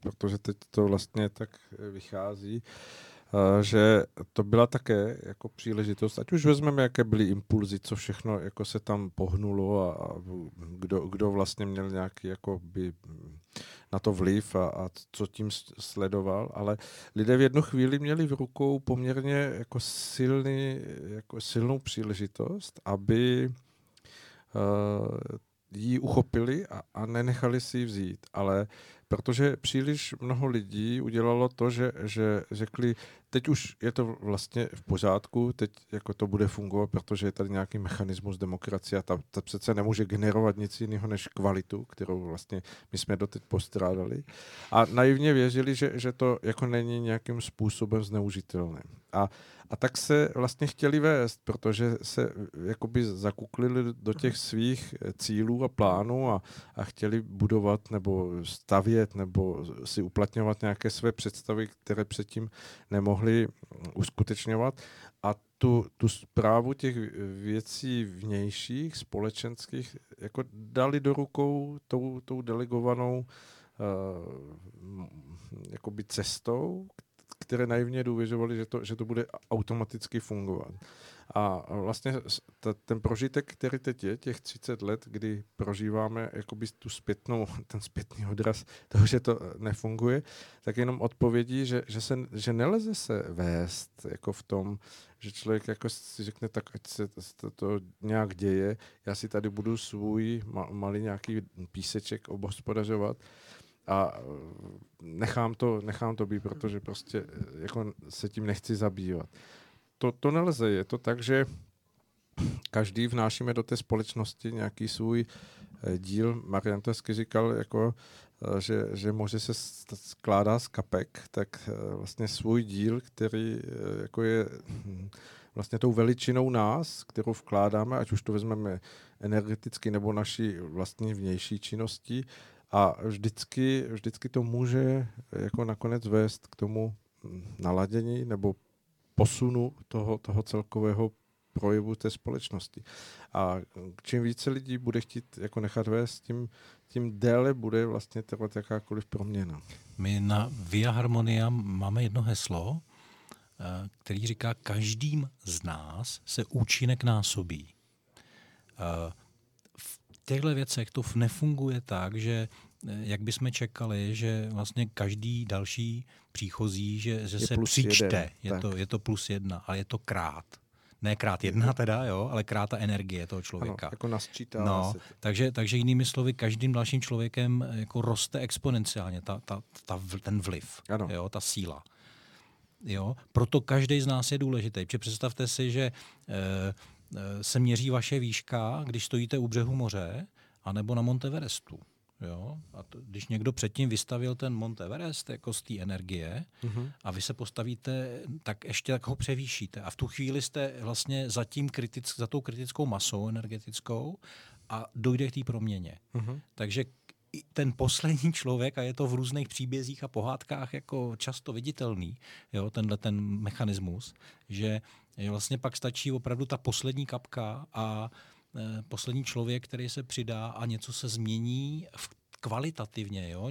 protože teď to vlastně tak vychází, eh, že to byla také jako příležitost, ať už vezmeme, jaké byly impulzy, co všechno jako se tam pohnulo a, kdo, kdo vlastně měl nějaký jako by na to vliv a, a co tím sledoval, ale lidé v jednu chvíli měli v rukou poměrně jako silný, jako silnou příležitost, aby ji uchopili a, a nenechali si ji vzít. Ale protože příliš mnoho lidí udělalo to, že, že řekli, teď už je to vlastně v pořádku, teď jako to bude fungovat, protože je tady nějaký mechanismus demokracie a ta, ta přece nemůže generovat nic jiného než kvalitu, kterou vlastně my jsme doteď postrádali. A naivně věřili, že, že to jako není nějakým způsobem zneužitelné. A a tak se vlastně chtěli vést, protože se jakoby zakuklili do těch svých cílů a plánů a, a chtěli budovat nebo stavět nebo si uplatňovat nějaké své představy, které předtím nemohli uskutečňovat. A tu, tu zprávu těch věcí vnějších, společenských, jako dali do rukou tou, tou delegovanou uh, jakoby cestou, které naivně důvěřovali, že to, že to bude automaticky fungovat. A vlastně ten prožitek, který teď je, těch 30 let, kdy prožíváme jakoby tu zpětnou, ten zpětný odraz toho, že to nefunguje, tak jenom odpovědí, že, že, se, že neleze se vést jako v tom, že člověk jako si řekne, tak ať se to, to nějak děje, já si tady budu svůj malý nějaký píseček obhospodařovat, a eh, nechám to, nechám to být, protože prostě eh, jako se tím nechci zabývat. To, to nelze, je to tak, že každý vnášíme do té společnosti nějaký svůj eh, díl. Marian to říkal, jako, že, že moře se skládá z kapek, tak vlastně svůj díl, který jako je hm, vlastně tou veličinou nás, kterou vkládáme, ať už to vezmeme energeticky nebo naší vlastní vnější činností, a vždycky, vždycky to může jako nakonec vést k tomu naladění nebo posunu toho, toho celkového projevu té společnosti. A čím více lidí bude chtít jako nechat vést, tím, tím déle bude vlastně trvat jakákoliv proměna. My na Via Harmonia máme jedno heslo, eh, který říká, každým z nás se účinek násobí. Eh, těchto věcech to nefunguje tak, že eh, jak bychom čekali, že vlastně každý další příchozí, že, že se přičte, je to, je to plus jedna, ale je to krát. Ne krát jedna teda, jo, ale krát ta energie toho člověka. Ano, jako nasčítá no, takže, takže jinými slovy, každým dalším člověkem jako roste exponenciálně ta, ta, ta, ten vliv, ano. Jo, ta síla. Jo? Proto každý z nás je důležitý. Protože představte si, že Eh, se měří vaše výška, když stojíte u břehu moře, anebo na Monteverestu. Jo? A to, když někdo předtím vystavil ten Monteverest jako z té energie uh-huh. a vy se postavíte, tak ještě tak ho převýšíte. A v tu chvíli jste vlastně za, tím kritic, za tou kritickou masou energetickou a dojde k té proměně. Uh-huh. Takže ten poslední člověk, a je to v různých příbězích a pohádkách jako často viditelný, jo, tenhle ten mechanismus, že vlastně pak stačí opravdu ta poslední kapka a e, poslední člověk, který se přidá a něco se změní v kvalitativně. Jo?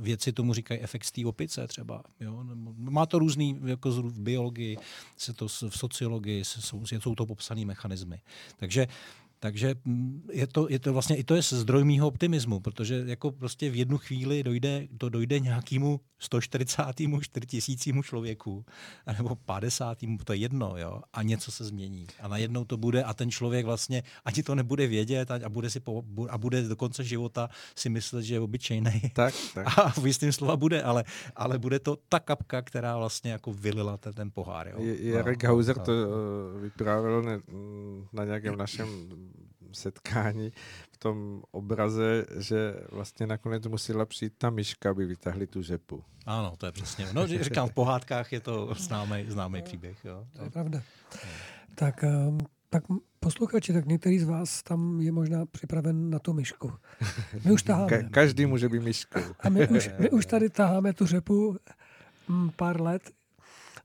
Věci tomu říkají efekt z té opice třeba. Jo? Má to různý, jako v biologii, se to, v sociologii jsou, jsou to popsané mechanismy. Takže takže mm, je to, je to vlastně i to je zdroj mýho optimismu, protože jako prostě v jednu chvíli dojde, to dojde nějakému 140. 4000 člověku, nebo 50. to je jedno, jo, a něco se změní. A najednou to bude a ten člověk vlastně ani to nebude vědět a, bude, si po, a bude do konce života si myslet, že je obyčejný. Tak, tak. A v jistým slova bude, ale, ale bude to ta kapka, která vlastně jako vylila ten, ten pohár. Jo. Jarek no, Hauser no, to no. vyprávěl na, na nějakém našem setkání v tom obraze, že vlastně nakonec musela přijít ta myška, aby vytahli tu řepu. Ano, to je přesně. No, říkám, v pohádkách je to známý, známý příběh. Jo. To je pravda. Tak, um, tak posluchači, tak některý z vás tam je možná připraven na tu myšku. My už taháme. Ka- každý může být myškou. A my už, my už tady taháme tu řepu mm, pár let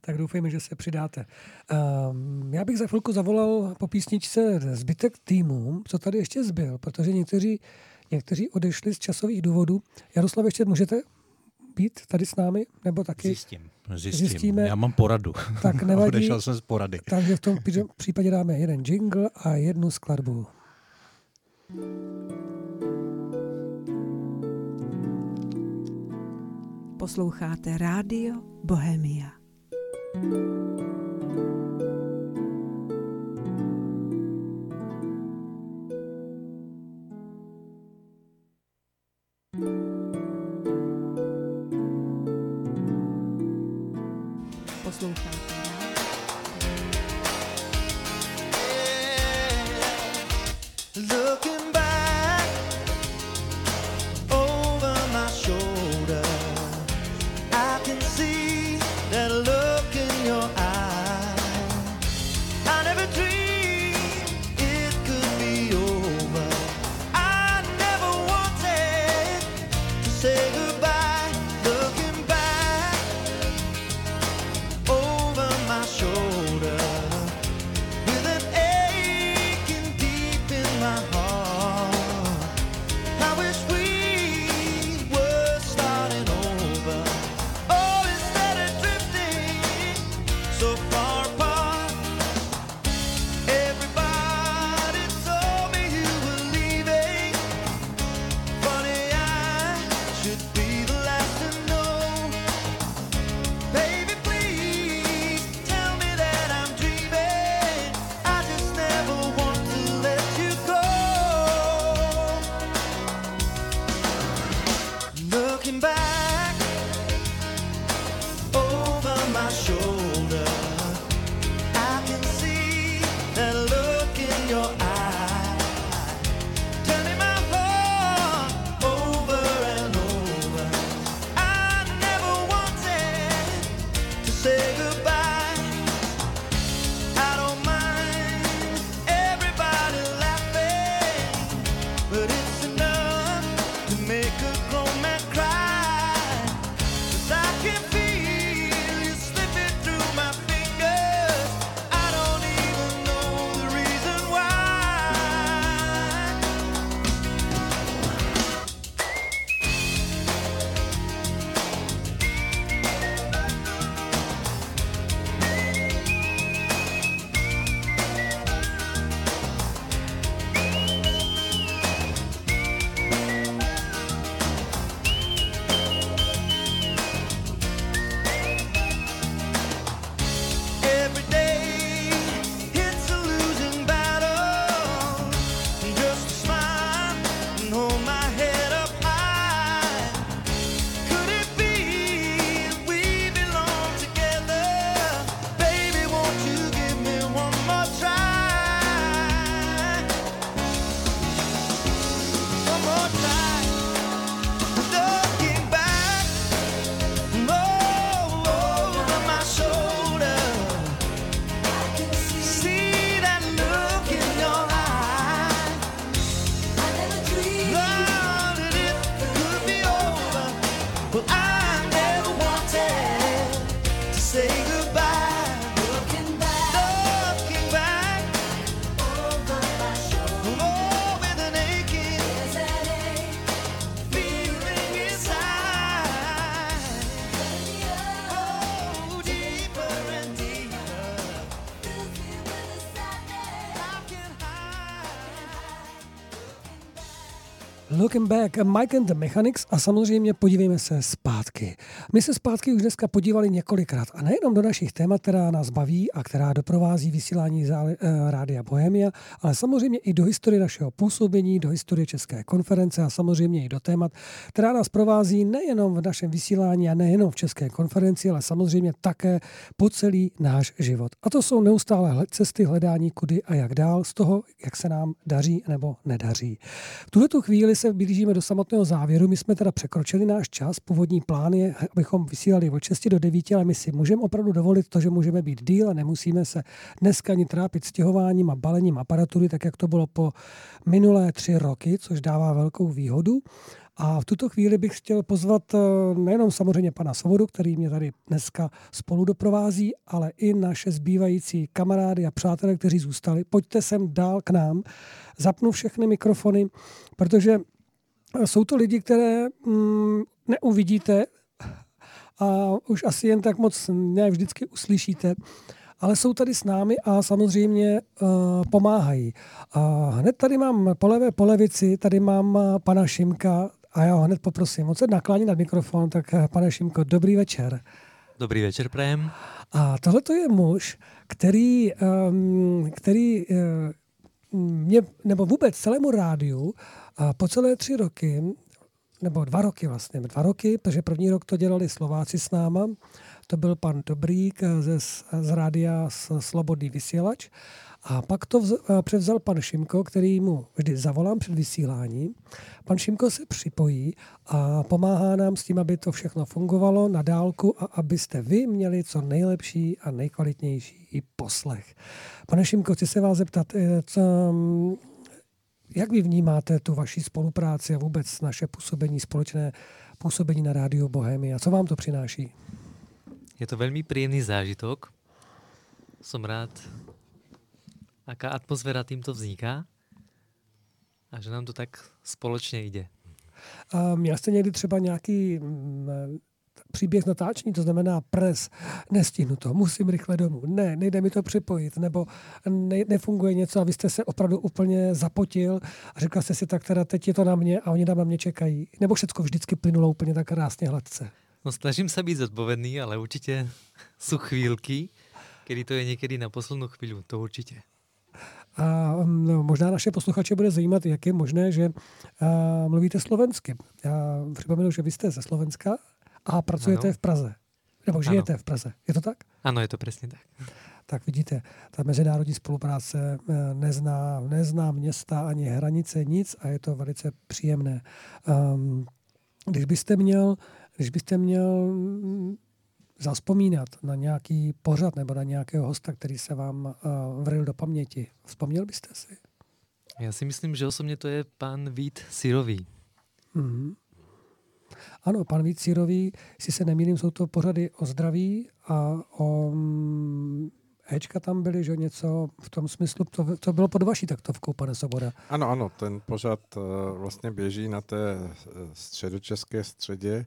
tak doufejme, že se přidáte. Um, já bych za chvilku zavolal po písničce zbytek týmu, co tady ještě zbyl, protože někteří, někteří odešli z časových důvodů. Jaroslav, ještě můžete být tady s námi? Nebo taky Zjistím. Zjistím. Zjistíme. Já mám poradu. Tak nevadí. Odešel jsem z porady. Takže v tom případě dáme jeden jingle a jednu skladbu. Posloucháte Rádio Bohemia. Música Looking back, Mike and the Mechanics a samozřejmě podívejme se zpátky. My se zpátky už dneska podívali několikrát a nejenom do našich témat, která nás baví a která doprovází vysílání zále, uh, Rádia Bohemia, ale samozřejmě i do historie našeho působení, do historie České konference a samozřejmě i do témat, která nás provází nejenom v našem vysílání a nejenom v České konferenci, ale samozřejmě také po celý náš život. A to jsou neustále cesty hledání kudy a jak dál z toho, jak se nám daří nebo nedaří. V tuhle tu chvíli se blížíme do samotného závěru. My jsme teda překročili náš čas. Původní plán je, abychom vysílali od 6 do 9, ale my si můžeme opravdu dovolit to, že můžeme být díl a nemusíme se dneska ani trápit stěhováním a balením aparatury, tak jak to bylo po minulé tři roky, což dává velkou výhodu. A v tuto chvíli bych chtěl pozvat eh, nejenom samozřejmě pana Svobodu, který mě tady dneska spolu doprovází, ale i naše zbývající kamarády a přátelé, kteří zůstali. Pojďte sem dál k nám, zapnu všechny mikrofony, protože jsou to lidi, které mm, neuvidíte a už asi jen tak moc ne vždycky uslyšíte, ale jsou tady s námi a samozřejmě uh, pomáhají. A hned tady mám po levé polevici, tady mám uh, pana Šimka a já ho hned poprosím, on se naklání nad mikrofon, tak uh, pane Šimko, dobrý večer. Dobrý večer, prajem. A tohle to je muž, který, um, který uh, mě, nebo vůbec celému rádiu uh, po celé tři roky nebo dva roky vlastně, dva roky, protože první rok to dělali Slováci s náma, to byl pan Dobrík ze, z rádia Slobodný vysílač. A pak to vz, eh, převzal pan Šimko, který mu vždy zavolám před vysíláním. Pan Šimko se připojí a pomáhá nám s tím, aby to všechno fungovalo na dálku a abyste vy měli co nejlepší a nejkvalitnější poslech. Pane Šimko, chci se vás zeptat, eh, co, jak vy vnímáte tu vaši spolupráci a vůbec naše působení, společné působení na rádiu Bohemia? Co vám to přináší? Je to veľmi príjemný zážitok. Som rád, aká atmosféra týmto vzniká a že nám to tak spoločne ide. A měl jste někdy třeba nějaký mm, příběh natáčení, to znamená pres, nestihnu to, musím rychle domů, ne, nejde mi to připojit, nebo ne, nefunguje něco a vy jste se opravdu úplně zapotil a řekl jste si, tak teda teď je to na mě a oni tam na mě čekají. Nebo všechno vždycky plynulo úplně tak krásně hladce. No snažím sa byť zodpovedný, ale určite sú chvíľky, kedy to je niekedy na poslednú chvíľu, to určite. A mm, no, možná naše posluchače bude zajímat, jak je možné, že a, mluvíte slovensky. Já připomenu, že vy jste ze Slovenska a pracujete Ano. v Praze. Nebo žijete v Praze. Je to tak? Áno, je to presne tak. Tak vidíte, ta mezinárodní spolupráce eh, nezná, nezná města ani hranice, nic a je to velice příjemné. Um, když byste měl, když byste měl mm, zaspomínat na nějaký pořad nebo na nějakého hosta, který se vám uh, vril do paměti, vzpomněl byste si? Ja si myslím, že osobne to je pán Vít Sirový. Mhm. Ano, pan Vít Sírový, jestli se nemýlím, jsou to pořady o zdraví a o mm, Ečka tam byly, že něco v tom smyslu, to, to bylo pod vaší taktovkou, pane Soboda. Ano, ano, ten pořad eh, vlastně běží na té eh, středočeské středě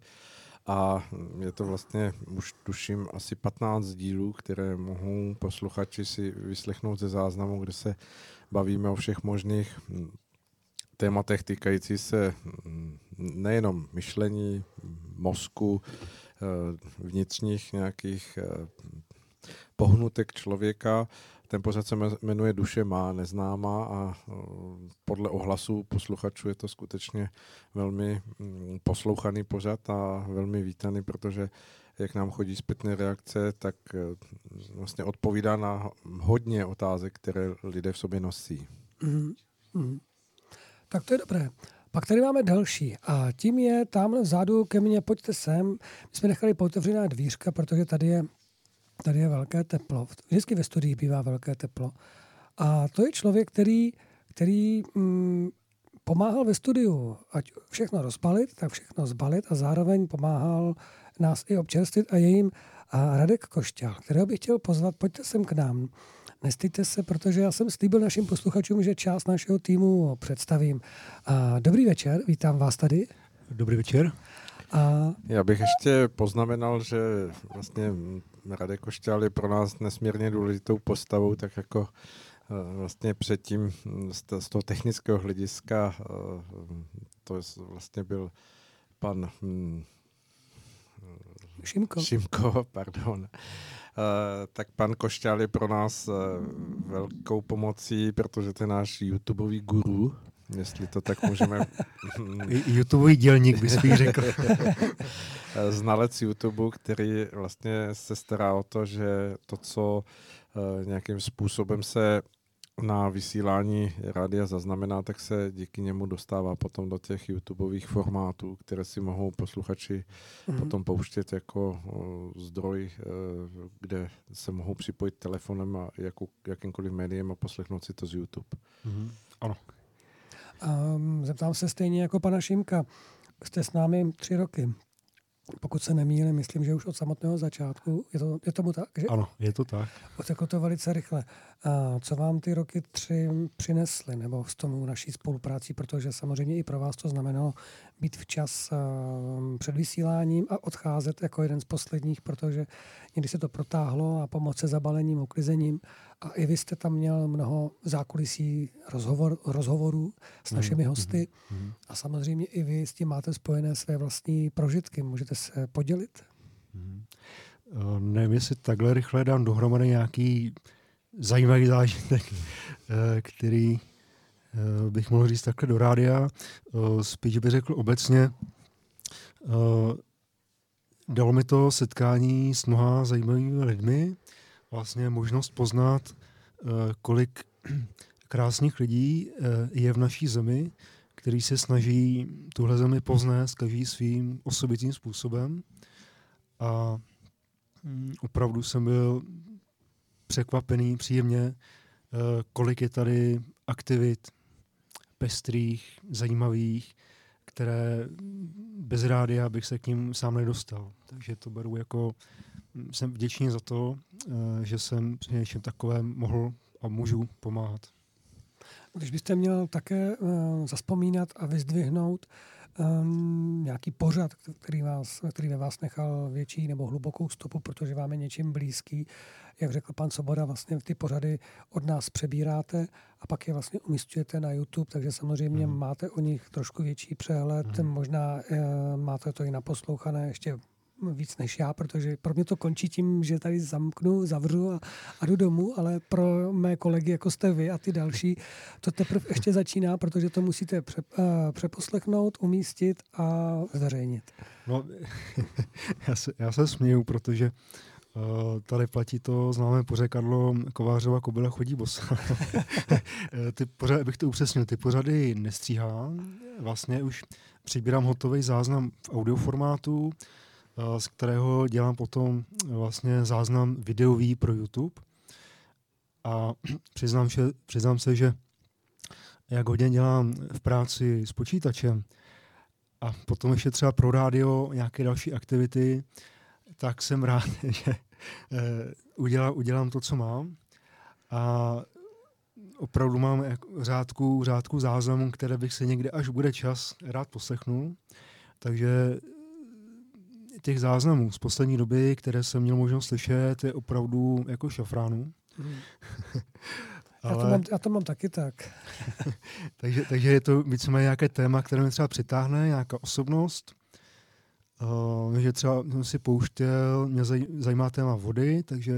a je to vlastně, už tuším, asi 15 dílů, které mohou posluchači si vyslechnout ze záznamu, kde se bavíme o všech možných hm, tématech týkající se hm, nejenom myšlení, mozku, eh, vnitřních nějakých eh, pohnutek člověka. Ten pořad se me- jmenuje Duše má neznámá a eh, podle ohlasů posluchačů je to skutečně velmi mm, poslouchaný pořad a velmi vítaný, protože jak nám chodí zpětné reakce, tak vlastně odpovídá na hodně otázek, které lidé v sobě nosí. Mhm. Tak to je dobré. Pak tady máme další a tím je tamhle vzadu ke mně, pojďte sem. My jsme nechali pootevřená dvířka, protože tady je, tady je velké teplo. Vždycky ve studiích bývá velké teplo. A to je člověk, který, který mm, pomáhal ve studiu, ať všechno rozbalit, tak všechno zbalit a zároveň pomáhal nás i občerstvit a jejím a Radek Košťal, kterého bych chtěl pozvat, pojďte sem k nám. Nestýďte se, protože já jsem slíbil našim posluchačům, že část našeho týmu představím. A dobrý večer, vítám vás tady. Dobrý večer. A Já bych ještě poznamenal, že vlastně Radek Košťál je pro nás nesmírně důležitou postavou, tak jako eh, vlastně předtím z to- z toho technického hlediska eh, to je- vlastně byl pan mm, Šimko, Šimko, pardon. Eh, tak pan Košťál je pro nás eh, velkou pomocí, protože to je náš YouTubeový guru, jestli to tak můžeme YouTubeový dělník by spíš řekl. Znalec YouTube, který vlastně se stará o to, že to, co eh, nějakým způsobem se na vysílání rádia zaznamená, tak se díky němu dostává potom do těch YouTubeových formátů, které si mohou posluchači Mhm. potom pouštět jako zdroj, eh, kde se mohou připojit telefonem a jakou, jakýmkoliv médiem a poslechnout si to z YouTube. Mhm. Ano. um, zeptám se stejně jako pana Šimka. Jste s námi tři roky. Pokud se nemýlím, myslím, že už od samotného začátku. Je, to, je tomu tak? Že? Ano, je to tak. Uteklo to velice rychle. A co vám ty roky tři přinesly, nebo s tomu naší spoluprácí, protože samozřejmě i pro vás to znamenalo být včas um, před vysíláním a odcházet jako jeden z posledních, protože někdy se to protáhlo a pomoct se zabalením, uklizením. A i vy jste tam měl mnoho zákulisí rozhovor, rozhovorů s našimi hosty Mhm. a samozřejmě i vy s tím máte spojené své vlastní prožitky. Můžete se podělit? Mhm. Eh, Nevím, jestli takhle rychle dám dohromady nějaký zajímavý zážitek, eh, který bych mohl říct takhle do rádia. Eh, Spíš bych řekl obecně, eh, dalo mi to setkání s mnoha zajímavými lidmi, vlastně možnost poznat, eh, kolik krásných lidí eh, je v naší zemi, který se snaží tuhle zemi poznat každý svým osobitým způsobem. A mm, opravdu jsem byl překvapený příjemně, eh, kolik je tady aktivit pestrých, zajímavých, které bez rádia bych se k ním sám nedostal. Takže to beru jako, mm, jsem vděčný za to, eh, že jsem při něčem takovém mohl a můžu pomáhat. Když byste měl také uh, zaspomínat a vyzdvihnout um, nějaký pořad, který, vás, který ve vás nechal větší nebo hlubokou stopu, protože vám je něčím blízký, jak řekl pan Soboda, vlastně ty pořady od nás přebíráte a pak je vlastně umístujete na YouTube, takže samozřejmě mm. máte o nich trošku větší přehled, mm. možná uh, máte to i naposlouchané ještě víc než já, protože pro mě to končí tím, že tady zamknu, zavřu a, a jdu domů, ale pro mé kolegy, jako jste vy a ty další, to teprve ještě začíná, protože to musíte pře, uh, přeposlechnout, umístit a zveřejnit. No, já se, já se směju, protože uh, tady platí to známé pořekadlo Kovářova kobila chodí bosa. Eh, ty pořady, abych to upřesnil, ty pořady nestříhám, vlastně už přibírám hotový záznam v audioformátu, uh, z kterého dělám potom vlastně záznam videový pro YouTube. A přiznám, že, přiznám se, že jak hodně dělám v práci s počítačem, a potom ještě třeba pro rádio nějaké další aktivity, tak jsem rád, že eh, udělám, udělám to, co mám. A opravdu mám řádku, řádku záznamů, které bych se někde, až bude čas, rád poslechnul. Takže těch záznamů z poslední doby, které jsem měl možnost slyšet, je opravdu jako šafránu. Já, to mám, já to mám taky tak. takže, takže je to víceméně nějaké téma, které mě třeba přitáhne, nějaká osobnost. Uh, že třeba jsem si pouštěl, mě zaj, zajímá téma vody, takže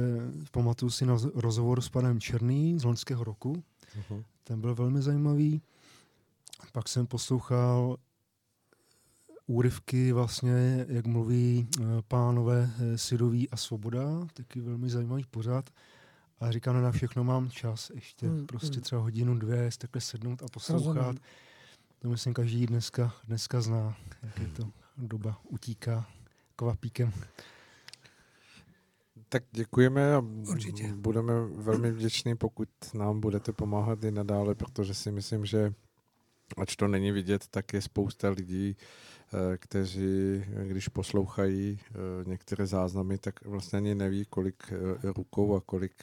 pamatuju si na rozhovor s panem Černý z loňského roku. Mhm. Ten byl velmi zajímavý. Pak jsem poslouchal úryvky vlastně, jak mluví eh, pánové eh, Sidový a Svoboda, taky velmi zajímavý pořad. A říkám, ne na všechno mám čas, ještě Hmm, prostě hmm. třeba hodinu, dvě, takhle sednout a poslouchat. Rozumím. To myslím každý dneska, dneska zná, jak je to doba utíká kvapíkem. Tak děkujeme a Určitě. budeme velmi vděční, pokud nám budete pomáhat i nadále, protože si myslím, že ač to není vidět, tak je spousta lidí, kteří, eh, když poslouchají eh, některé záznamy, tak vlastně ani neví, kolik eh, rukou a kolik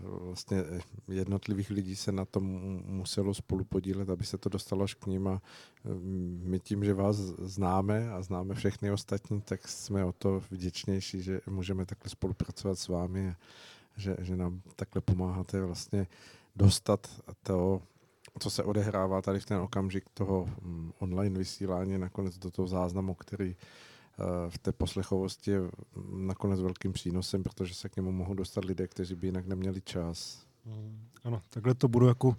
vlastně jednotlivých lidí se na tom mu- muselo spolu podílet, aby se to dostalo až k ním. A my tím, že vás známe a známe všechny ostatní, tak jsme o to vděčnější, že můžeme takhle spolupracovat s vámi a že, že nám takhle pomáháte vlastně dostat to, co se odehrává tady v ten okamžik toho mm, online vysílání nakonec do toho záznamu, který eh, v té poslechovosti je mm, nakonec velkým přínosem, protože se k němu mohou dostat lidé, kteří by jinak neměli čas. Ano, takhle to budu jako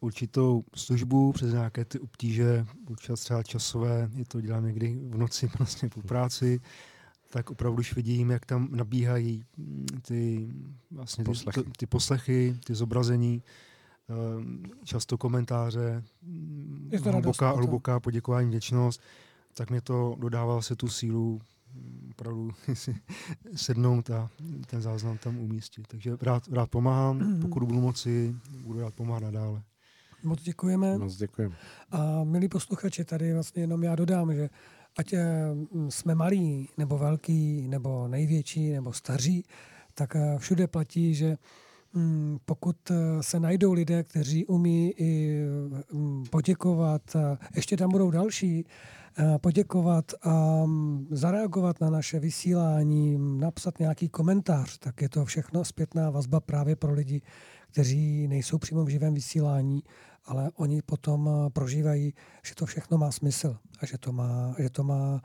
určitou službu přes nějaké ty obtíže, občas třeba časové, je to dělám někdy v noci vlastně po práci, tak opravdu už vidím, jak tam nabíhají mm, ty, vlastně ty, Poslechy. To, ty poslechy, ty zobrazení, často komentáře, mm, hluboká, hluboká poděkování, vděčnost, tak mě to dodává se tu sílu mm, opravdu si sednout a ten záznam tam umístit. Takže rád, rád pomáhám, pokud budu moci, budu rád pomáhat nadále. Moc děkujeme. Moc děkujeme. A milí posluchači, tady vlastně jenom já dodám, že ať eh, jsme malí, nebo velký, nebo největší, nebo staří, tak eh, všude platí, že pokud eh, se najdou lidé, kteří umí i mm, poděkovat, eh, ještě tam budou další, eh, poděkovat a mm, zareagovat na naše vysílání, napsat nějaký komentář, tak je to všechno zpětná vazba právě pro lidi, kteří nejsou přímo v živém vysílání, ale oni potom prožívají, že to všechno má smysl a že to má, že to má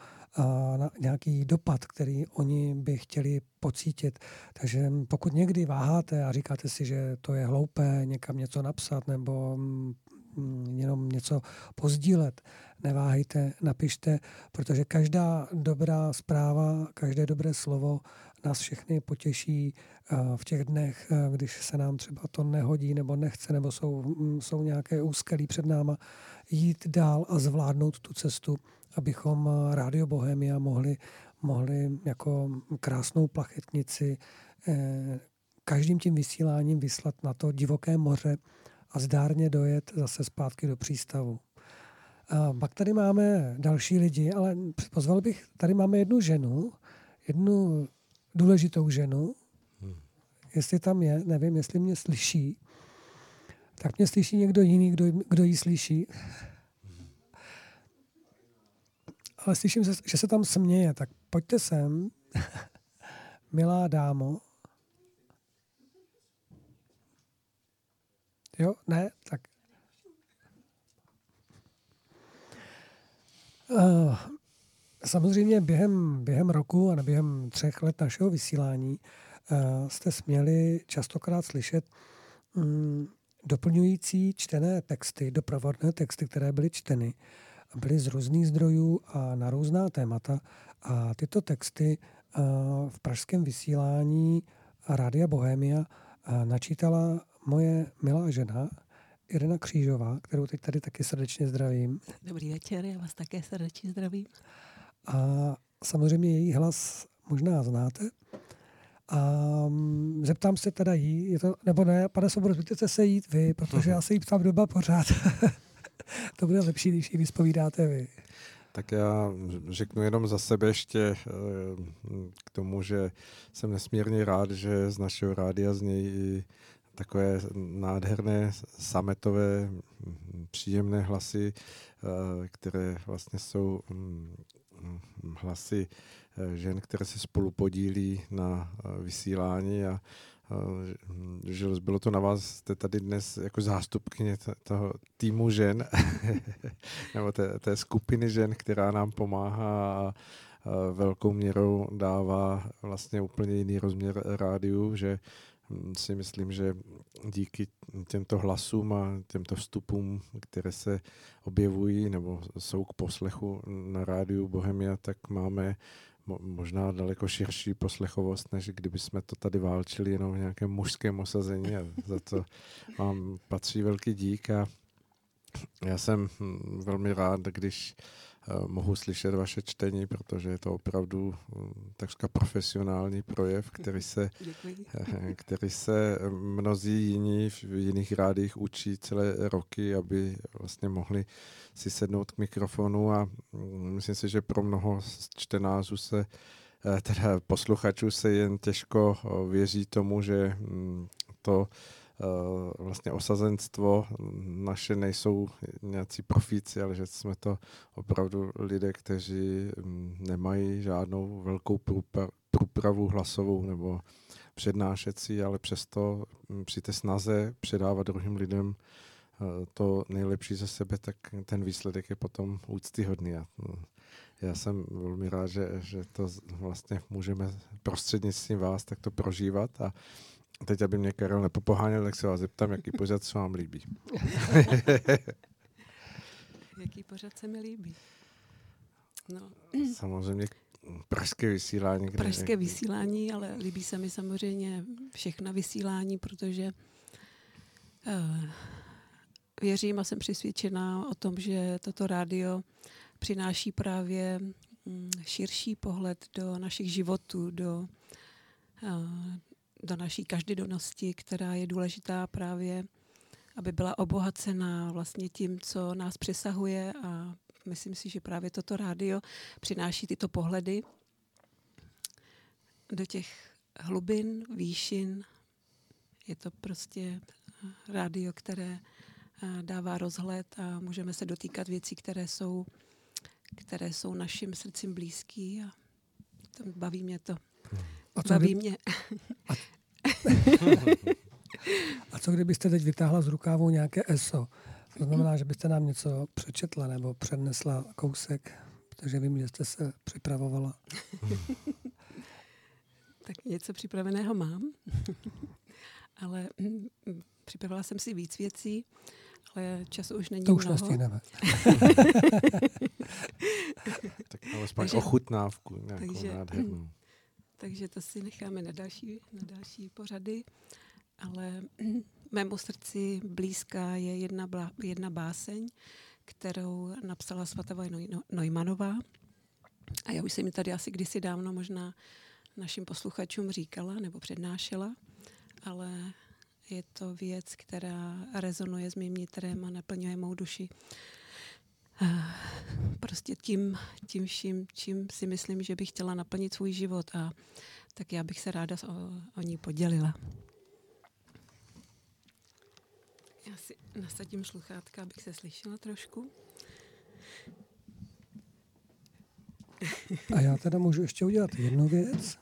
na, nějaký dopad, který oni by chtěli pocítit. Takže pokud někdy váháte a říkáte si, že to je hloupé někam něco napsat nebo mm, jenom něco pozdílet, neváhejte, napište, protože každá dobrá zpráva, každé dobré slovo nás všechny potěší v těch dnech, když se nám třeba to nehodí nebo nechce, nebo jsou, mm, jsou nějaké úskalí před náma, jít dál a zvládnout tu cestu, abychom eh, Rádio Bohemia mohli, mohli jako krásnou plachetnici eh, každým tím vysíláním vyslat na to divoké moře a zdárně dojet zase zpátky do přístavu. A pak tady máme další lidi, ale pozval bych, tady máme jednu ženu, jednu důležitou ženu, jestli tam je, nevím, jestli mě slyší, tak mě slyší někdo jiný, kdo, kdo ji slyší. Ale slyším, se, že se tam směje, tak pojďte sem, milá dámo. Jo, ne, tak. Uh, samozřejmě během, během roku a během třech let našeho vysílání uh, jste směli častokrát slyšet um, doplňující čtené texty, doprovodné texty, které byly čteny, byly z různých zdrojů a na různá témata. A tyto texty uh, v pražském vysílání Rádia Bohemia uh, načítala moje milá žena, Irena Křížová, kterou teď tady taky srdečně zdravím. Dobrý večer, já vás také srdečně zdravím. A samozřejmě její hlas možná znáte. A mm, zeptám se teda jí, je to, nebo ne, pane Sobor, zbytěte se jít vy, protože já se jí ptám doba pořád. to bude lepší, když jí vyspovídáte vy. Tak já řeknu jenom za sebe ještě eh, k tomu, že jsem nesmírně rád, že z našeho rádia z něj i takové nádherné sametové mm, příjemné hlasy, eh, které vlastně jsou mm, mm, hlasy eh, žen, které se spolu podílí na vysílání a že bylo to na vás, jste tady dnes jako zástupkyně toho týmu žen, nebo té, té skupiny žen, která nám pomáhá a velkou měrou dává vlastně úplně jiný rozměr rádiu, že si myslím, že díky těmto hlasům a těmto vstupům, které se objevují nebo jsou k poslechu na rádiu Bohemia, tak máme možná daleko širší poslechovost, než kdyby jsme to tady válčili jenom v nějakém mužském osazení a za to vám patří velký dík. A já jsem hm, velmi rád, když mohu slyšet vaše čtení, protože je to opravdu hm, takřka profesionální projev, který se, eh, který se mnozí jiní v jiných rádích učí celé roky, aby vlastně mohli si sednout k mikrofonu a hm, myslím si, že pro mnoho čtenářů se eh, teda posluchačů se jen těžko věří tomu, že hm, to Eh, vlastně osazenstvo naše nejsou nějací profíci, ale že jsme to opravdu lidé, kteří mm, nemají žádnou velkou průpravu hlasovou nebo přednášecí, ale přesto mm, při té snaze předávat druhým lidem eh, to nejlepší ze sebe, tak ten výsledek je potom úctyhodný. Mm, já jsem velmi rád, že, že to vlastně můžeme prostřednictvím vás takto prožívat a Teď, aby mě Karel nepopoháněl, tak se vás zeptám, jaký pořad se vám líbí. jaký pořad se mi líbí? No. Samozřejmě pražské vysílání. Kde pražské vysílání, ale líbí se mi samozřejmě všechna vysílání, protože uh, věřím a jsem přesvědčená o tom, že toto rádio přináší právě um, širší pohled do našich životů, do, uh, do naší každodennosti, která je důležitá právě, aby byla obohacená vlastně tím, co nás přesahuje a myslím si, že právě toto rádio přináší tyto pohledy do těch hlubin, výšin. Je to prostě rádio, které eh, dává rozhled a můžeme se dotýkat věcí, které jsou, které jsou našim srdcím blízký a baví mě to. A co Baví mě. A... a co kdybyste teď vytáhla z rukávu nějaké ESO? To znamená, že byste nám něco přečetla nebo přednesla kousek, protože vím, že jste se připravovala. tak něco připraveného mám, ale mm, připravila jsem si víc věcí, ale času už není To už mnoho. nestihneme. Tak alespoň Takže- ochutnávku nějakou takže- nádhernou. Takže to si necháme na další, na další pořady. Ale mému srdci blízká je jedna, blá, jedna báseň, kterou napsala Svatava Neumannová. A já už jsem ji tady asi kdysi dávno možná našim posluchačům říkala nebo přednášela, ale je to věc, která rezonuje s mým nitrem a naplňuje mou duši. Prostě tím, tím vším, čím si myslím, že bych chtěla naplnit svůj život a tak já bych se ráda o, o ní podělila. Já si nasadím sluchátka, abych se slyšela trošku. A já teda můžu ještě udělat jednu věc.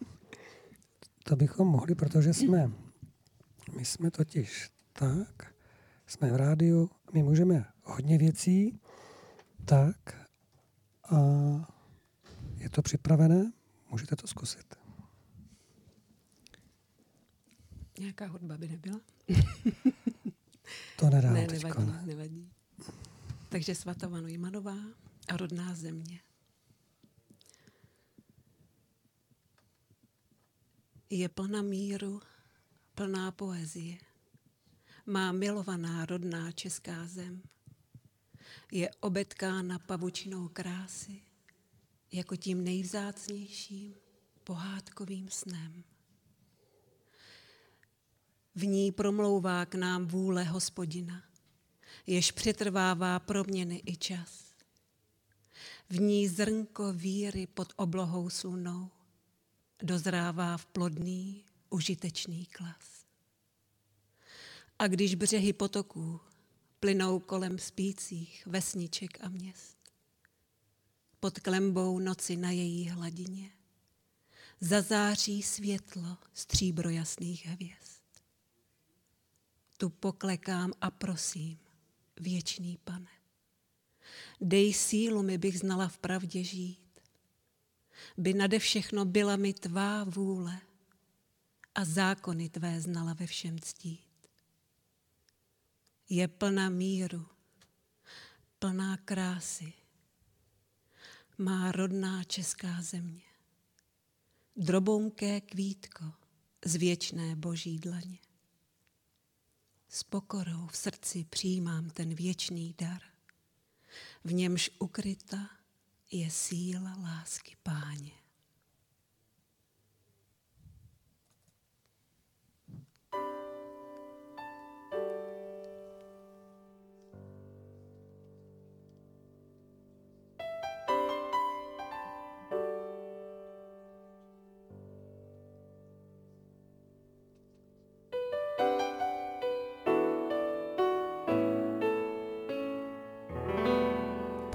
To bychom mohli, protože jsme, my jsme totiž tak, jsme v rádiu, my můžeme hodně věcí, tak a je to připravené, můžete to zkusit. Nějaká hudba by nebyla? To nedám ne, teďko, nevadí, ne. nevadí. Takže Svatava Neumannová a rodná země. Je plná míru, plná poezie. Má milovaná rodná česká zem. Je obetkána pavučinou krásy, jako tím nejvzácnějším pohádkovým snem. V ní promlouvá k nám vůle hospodina, jež přetrvává proměny i čas. V ní zrnko víry pod oblohou slunou dozrává v plodný, užitečný klas. A když břehy potoků plynou kolem spících vesniček a měst, pod klembou noci na její hladině zazáří světlo stříbro jasných hvězd. Tu poklekám a prosím, věčný pane. Dej sílu mi, bych znala v pravdě žít. By nade všechno byla mi tvá vůle a zákony tvé znala ve všem ctít. Je plná míru, plná krásy, má rodná česká země. Drobounké kvítko z věčné boží dlaně. S pokorou v srdci přijímám ten věčný dar. V němž ukryta je síla lásky páně.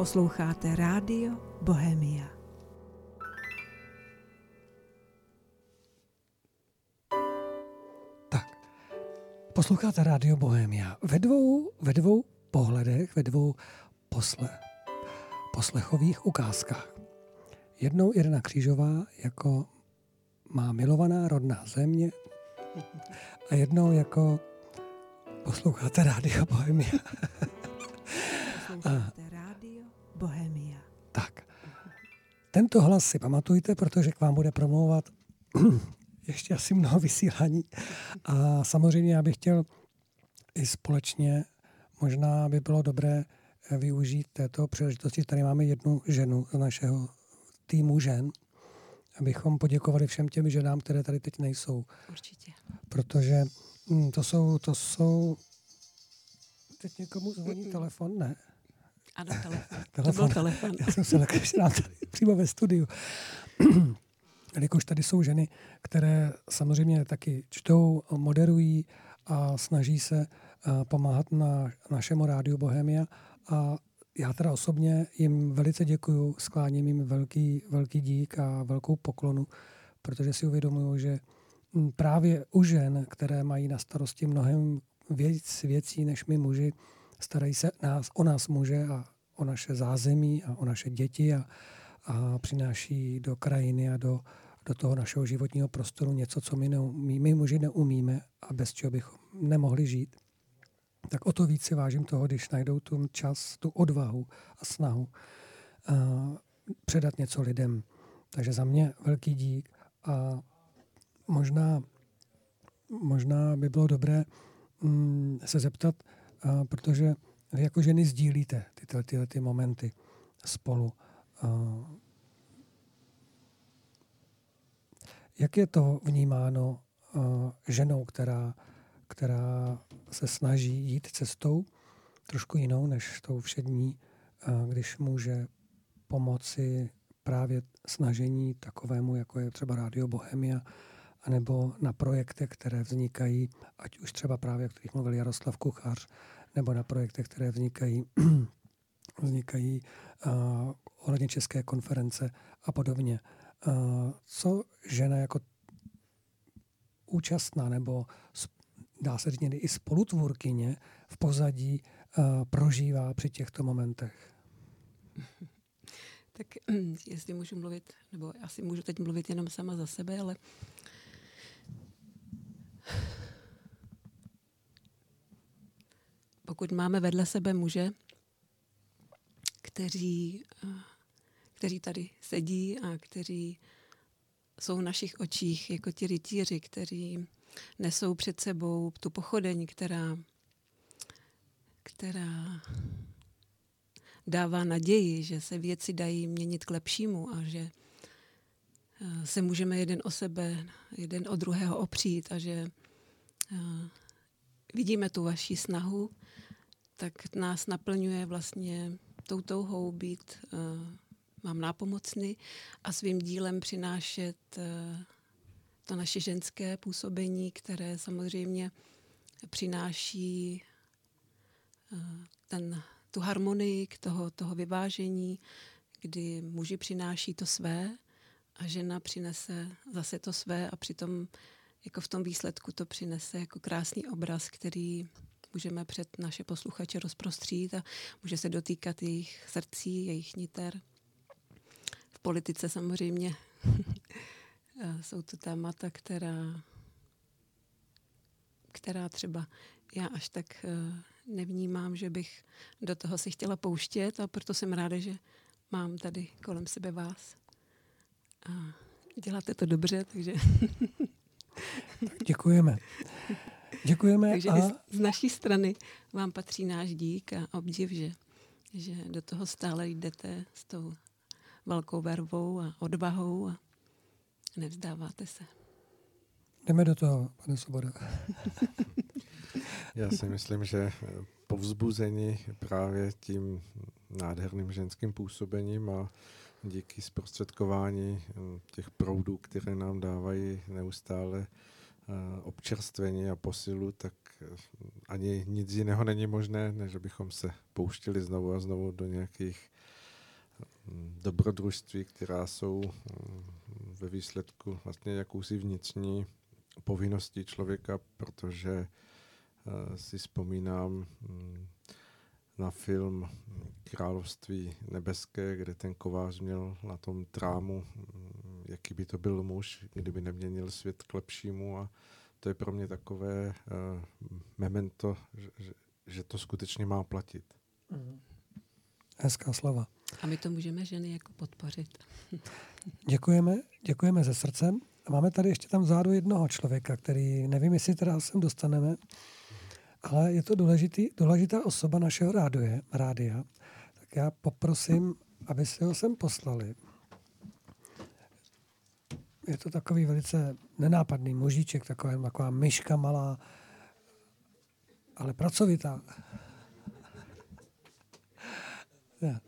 Posloucháte Rádio Bohemia. Tak, posloucháte Rádio Bohemia. Ve dvou, ve dvou pohledech, ve dvou posle, poslechových ukázkách. Jednou Irena Křížová jako má milovaná rodná země a jednou jako posloucháte Rádio Bohemia. Posloucháte tento hlas si pamatujte, protože k vám bude promlouvat ještě asi mnoho vysílání. A samozřejmě já bych chtěl i společně, možná by bylo dobré eh, využít této příležitosti. Tady máme jednu ženu z našeho týmu žen, abychom poděkovali všem těm ženám, které tady teď nejsou. Určitě. Protože hm, to jsou, to jsou... Teď někomu zvoní telefon? Ne. Ano, telefon. To Telefon. byl telefon. Já jsem se nám tady přímo ve studiu. Jelikož tady jsou ženy, které samozřejmě taky čtou, moderují a snaží se eh, pomáhat na našemu rádiu Bohemia. A já teda osobně jim velice děkuju, skláním jim velký, velký dík a velkou poklonu, protože si uvědomuju, že hm, právě u žen, které mají na starosti mnohem víc věcí než my muži, starají se nás, o nás muže a o naše zázemí a o naše děti a, a přináší do krajiny a do, do toho našeho životního prostoru něco, co my, neumí, my muži neumíme a bez čeho bychom nemohli žít. tak o to víc si vážím toho, když najdou tu čas, tu odvahu a snahu uh, předat něco lidem. Takže za mě velký dík a možná, možná by bylo dobré mm, se zeptat, protože vy jako ženy sdílíte tyhle, tyhle ty momenty spolu. Jak je to vnímáno ženou, která, která se snaží jít cestou trošku jinou než tou všední, když může pomoci právě snažení takovému, jako je třeba Rádio Bohemia, anebo na projektech, které vznikají, ať už třeba právě, o kterých mluvil Jaroslav Kuchař, nebo na projektech, které vznikají, vznikají uh, ohledně České konference a podobně. Uh, co žena jako účastná nebo dá se říct i spolutvůrkyně v pozadí uh, prožívá při těchto momentech? Tak jestli můžu mluvit, nebo asi můžu teď mluvit jenom sama za sebe, ale pokud máme vedle sebe muže, kteří, eh, kteří tady sedí a kteří jsou v našich očích jako ti rytíři, kteří nesou před sebou tu pochodeň, která, která dává naději, že se věci dají měnit k lepšímu a že se můžeme jeden o sebe, jeden o druhého opřít a že eh, vidíme tu vaši snahu, tak nás naplňuje vlastně tou touhou být uh, mám nápomocný a svým dílem přinášet uh, to naše ženské působení, které samozřejmě přináší ten, tu harmonii k toho, toho vyvážení, kdy muži přináší to své a žena přinese zase to své a přitom jako v tom výsledku to přinese jako krásný obraz, který můžeme před naše posluchače rozprostřít a může se dotýkat jejich srdcí, jejich niter. V politice samozřejmě jsou to témata, která, která třeba já až tak nevnímám, že bych do toho si chtěla pouštět a proto jsem ráda, že mám tady kolem sebe vás. A děláte to dobře, takže... tak děkujeme. Děkujeme. Takže a... z naší strany vám patří náš dík a obdiv, že, že do toho stále jdete s tou velkou vervou a odvahou a nevzdáváte se. Jdeme do toho, pane Svoboda. Já si myslím, že povzbuzení právě tím nádherným ženským působením a díky zprostředkování těch proudů, které nám dávají neustále občerstvení a posilu, tak ani nic jiného není možné, než abychom se pouštili znovu a znovu do nějakých dobrodružství, která jsou ve výsledku vlastně jakousi vnitřní povinností člověka, protože si vzpomínám na film Království nebeské, kde ten kovář měl na tom trámu, jaký by to byl muž, kdyby neměnil svět k lepšímu a to je pro mě takové uh, memento, že, že to skutečně má platit. Hezká slova. A my to můžeme ženy jako podpořit. děkujeme, děkujeme ze srdcem. A máme tady ještě tam vzadu jednoho člověka, který nevím, jestli teda sem dostaneme, ale je to důležitý, důležitá osoba našeho rádia, rádia. Tak já poprosím, aby si ho sem poslali. Je to takový velice nenápadný mužíček, taková, taková myška malá, ale pracovitá.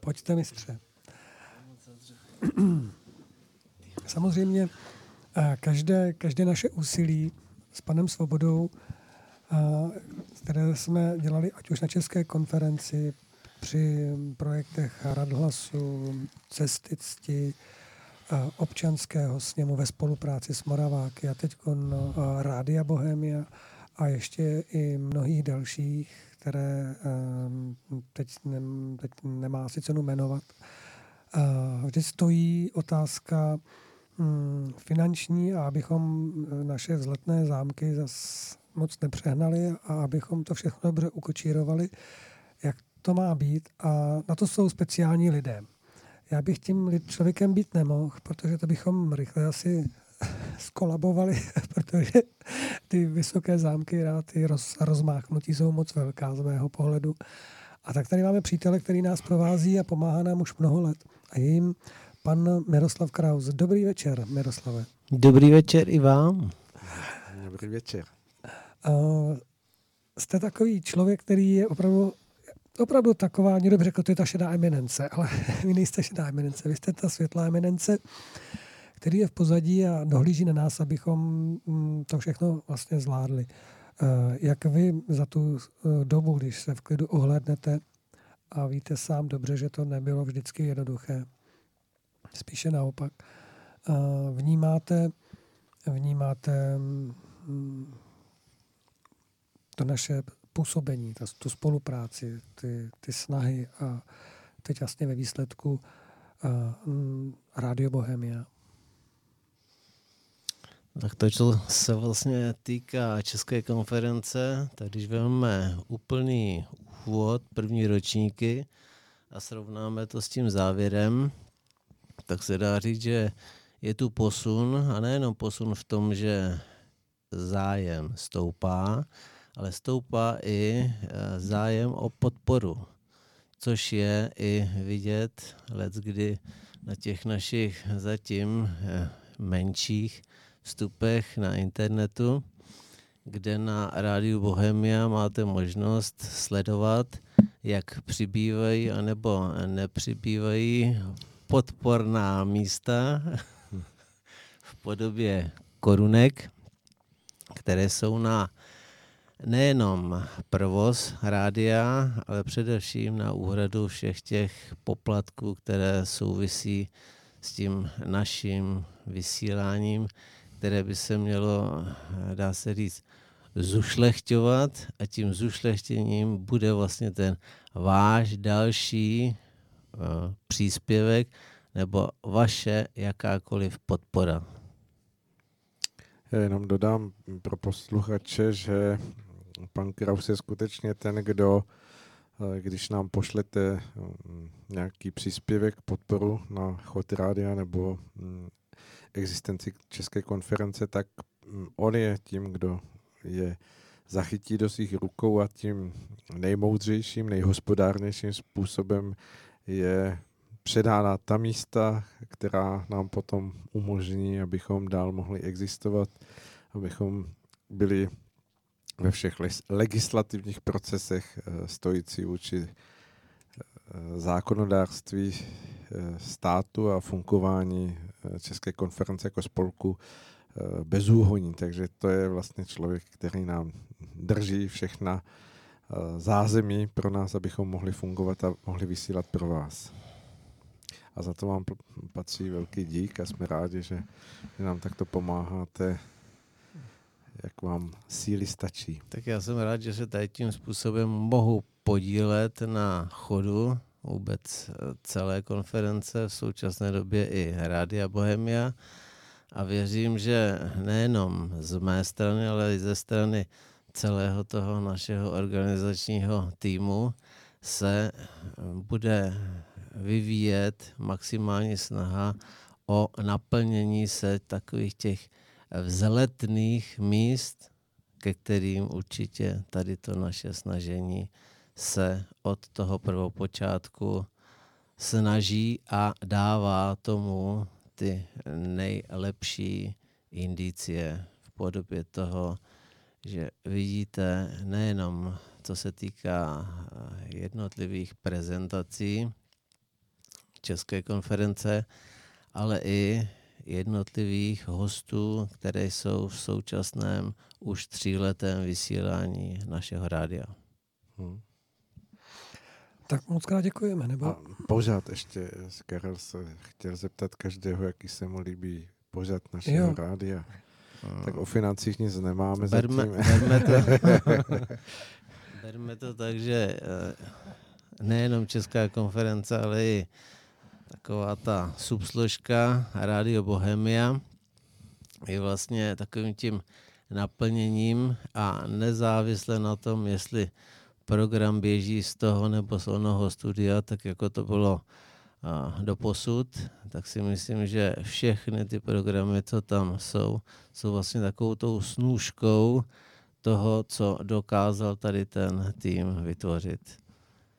Pojďte, mistře. Samozřejmě každé, každé naše úsilí s panem Svobodou, které jsme dělali ať už na České konferenci, při projektech Radhlasu, Cesticti, občanského sněmu ve spolupráci s Moraváky a teď Rádia Bohemia a ještě i mnohých dalších, které teď, ne, teď nemá si cenu jmenovat. Vždy stojí otázka finanční a abychom naše vzletné zámky zas moc nepřehnali a abychom to všechno dobře ukočírovali, jak to má být. A na to jsou speciální lidé. Já bych tím člověkem být nemohl, protože to bychom rychle asi skolabovali, protože ty vysoké zámky a ty roz, rozmáchnutí jsou moc velká z mého pohledu. A tak tady máme přítele, který nás provází a pomáhá nám už mnoho let. A je jim pan Miroslav Kraus. Dobrý večer, Miroslave. Dobrý večer i vám. Dobrý večer. Uh, jste takový člověk, který je opravdu opravdu taková, někdo by řekl, to je ta šedá eminence, ale vy nejste šedá eminence, vy jste ta světlá eminence, který je v pozadí a dohlíží na nás, abychom mm, to všechno vlastně zvládli. Uh, jak vy za tu uh, dobu, když se v klidu ohlednete a víte sám dobře, že to nebylo vždycky jednoduché, spíše naopak, uh, vnímáte, vnímáte mm, to naše působení, ta, tu spolupráci, ty, ty snahy a teď vlastně ve výsledku uh, mm, Radio Bohemia. Tak to, co se vlastně týká České konference, tak když vezmeme úplný úvod, první ročníky a srovnáme to s tím závěrem, tak se dá říct, že je tu posun a nejenom posun v tom, že zájem stoupá, ale stoupá i eh, zájem o podporu, což je i vidět let, kdy na těch našich zatím eh, menších vstupech na internetu, kde na rádiu Bohemia máte možnost sledovat, jak přibývají anebo nepřibývají podporná místa v podobě korunek, které jsou na nejenom provoz rádia, ale především na úhradu všech těch poplatků, které souvisí s tím naším vysíláním, které by se mělo, dá se říct, zušlechťovat a tím zušlechtěním bude vlastně ten váš další příspěvek nebo vaše jakákoliv podpora. Já jenom dodám pro posluchače, že pan Kraus je skutečně ten, kdo, eh, když nám pošlete mm, nějaký příspěvek, podporu na chod rádia nebo mm, existenci České konference, tak mm, on je tím, kdo je zachytí do svých rukou a tím nejmoudřejším, nejhospodárnějším způsobem je předána ta místa, která nám potom umožní, abychom dál mohli existovat, abychom byli ve všech legislativních procesech eh, stojící vůči eh, zákonodárství eh, státu a fungování České konference jako spolku bezúhoní. Takže to je vlastně člověk, který nám drží všechna zázemí pro nás, abychom mohli fungovat a mohli vysílat pro vás. A za to vám patří velký dík a jsme rádi, že, že nám takto pomáháte, jak vám síly stačí. Tak já jsem rád, že se tady tím způsobem mohu podílet na chodu vůbec eh, celé konference, v současné době i Rádia Bohemia. A věřím, že nejenom z mé strany, ale i ze strany celého toho našeho organizačního týmu se eh, bude vyvíjet maximální snaha o naplnění se takových těch vzletných míst, ke kterým určitě tady to naše snažení se od toho prvopočátku snaží a dává tomu ty nejlepší indicie v podobě toho, že vidíte nejenom co se týká eh, jednotlivých prezentací České konference, ale i jednotlivých hostů, které jsou v současném už tříletém vysílání našeho rádia. Hmm. Tak moc krát děkujeme. Nebo... A pořád ještě, Karel se chtěl zeptat každého, jaký se mu líbí pořád našeho Jo. rádia. Tak o financích nic nemáme Berme, zatím. berme, to, berme to tak, že eh, nejenom Česká konference, ale i taková ta subsložka Radio Bohemia je vlastně takovým tím naplněním a nezávisle na tom, jestli program běží z toho nebo z onoho studia, tak jako to bylo a do posud, tak si myslím, že všechny ty programy, co tam jsou, jsou vlastně takovou tou snůžkou toho, co dokázal tady ten tým vytvořit.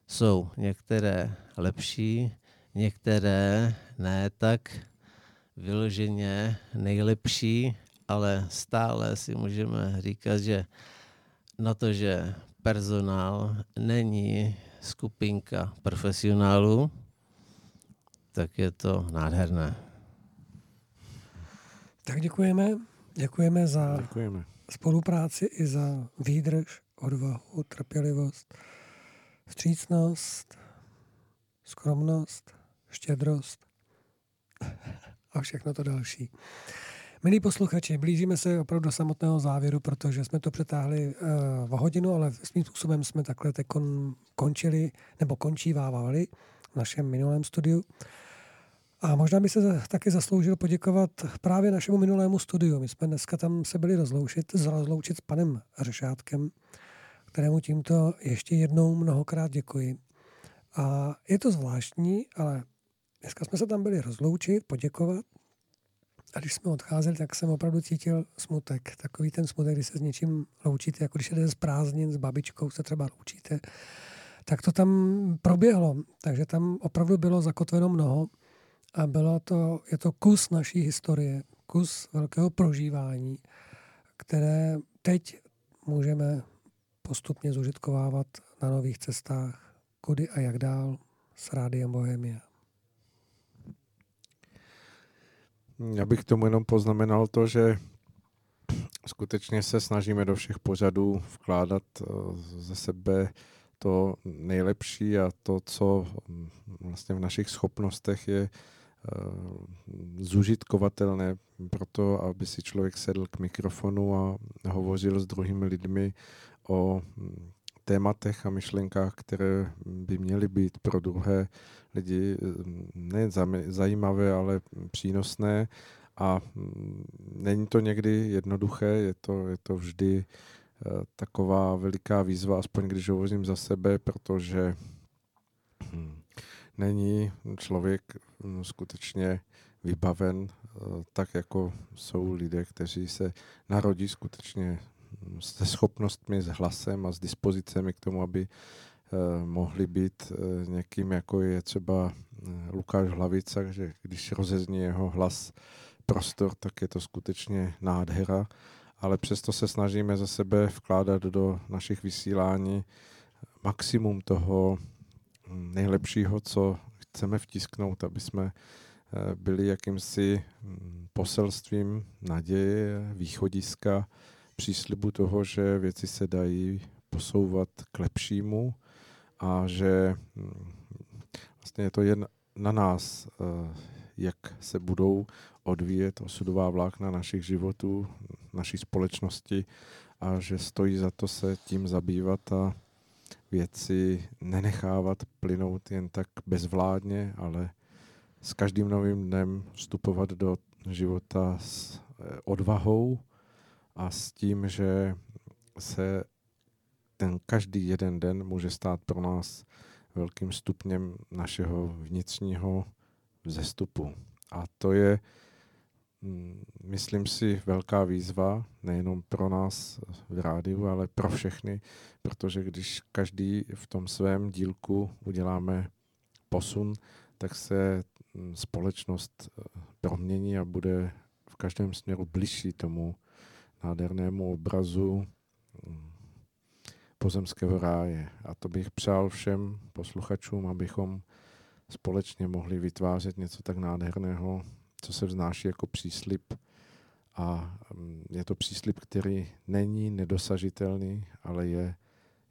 Jsou některé lepší, některé ne tak vyloženě nejlepší, ale stále si můžeme říkat, že na to, že personál není skupinka profesionálů, tak je to nádherné. Tak děkujeme. Děkujeme za Děkujeme. spolupráci i za výdrž, odvahu, trpělivost, vstřícnost, skromnost, štědrost a všechno to další. Milí posluchači, blížíme se opravdu do samotného závěru, protože jsme to přetáhli uh, o hodinu, ale svým způsobem jsme takhle kon, končili, nebo končívávali v našem minulém studiu. A možná by se taky zasloužil poděkovat právě našemu minulému studiu. My jsme dneska tam se byli rozloučit, rozloučit s panem Řešátkem, kterému tímto ještě jednou mnohokrát děkuji. A je to zvláštní, ale dneska jsme se tam byli rozloučit, poděkovat. A když jsme odcházeli, tak jsem opravdu cítil smutek. Takový ten smutek, když se s něčím loučíte, jako když jdete z prázdnin, s babičkou se třeba loučíte. Tak to tam proběhlo. Takže tam opravdu bylo zakotveno mnoho. A bylo to, je to kus naší historie, kus velkého prožívání, které teď můžeme postupně zužitkovávat na nových cestách, kudy a jak dál s Rádiem Bohemia. Já bych tomu jenom poznamenal to, že skutečně se snažíme do všech pořadů vkládat eh, ze sebe to nejlepší a to, co mm, vlastně v našich schopnostech je eh, zužitkovatelné pro to, aby si člověk sedl k mikrofonu a hovořil s druhými lidmi o mm, tématech a myšlenkách, které by měly být pro druhé lidi mm, zami- zajímavé, ale přínosné. A není to někdy jednoduché, je to, je to vždy taková veliká výzva, aspoň když hovořím za sebe, protože hm, není člověk hm, skutečně vybaven eh, tak, jako jsou lidé, kteří se narodí skutečně hm, se schopnostmi, s hlasem a s dispozicemi k tomu, aby eh, mohli být eh, někým, jako je třeba Lukáš Hlavica, že když rozezní jeho hlas prostor, tak je to skutečně nádhera, ale přesto se snažíme za sebe vkládat do našich vysílání maximum toho hm, nejlepšího, co chceme vtisknout, aby jsme eh, byli jakýmsi hm, poselstvím naděje, východiska, příslibu toho, že věci se dají posouvat k lepšímu a že hm, vlastně je to jen na nás, eh, jak se budou odvíjet osudová vlákna našich životů, naší společnosti a že stojí za to se tím zabývat a věci nenechávat plynout jen tak bezvládně, ale s každým novým dnem vstupovat do života s eh, odvahou a s tím, že se ten každý jeden den může stát pro nás velkým stupněm našeho vnitřního vzestupu. A to je, myslím si, velká výzva nejenom pro nás v rádiu, ale pro všechny, protože když každý v tom svém dílku uděláme posun, tak se mm, společnost eh, promění a bude v každém směru bližší tomu nádhernému obrazu mm, pozemského ráje. A to bych přál všem posluchačům, abychom společně mohli vytvářet něco tak nádherného, co se vznáší jako příslip. A mm, je to příslip, který není nedosažitelný, ale je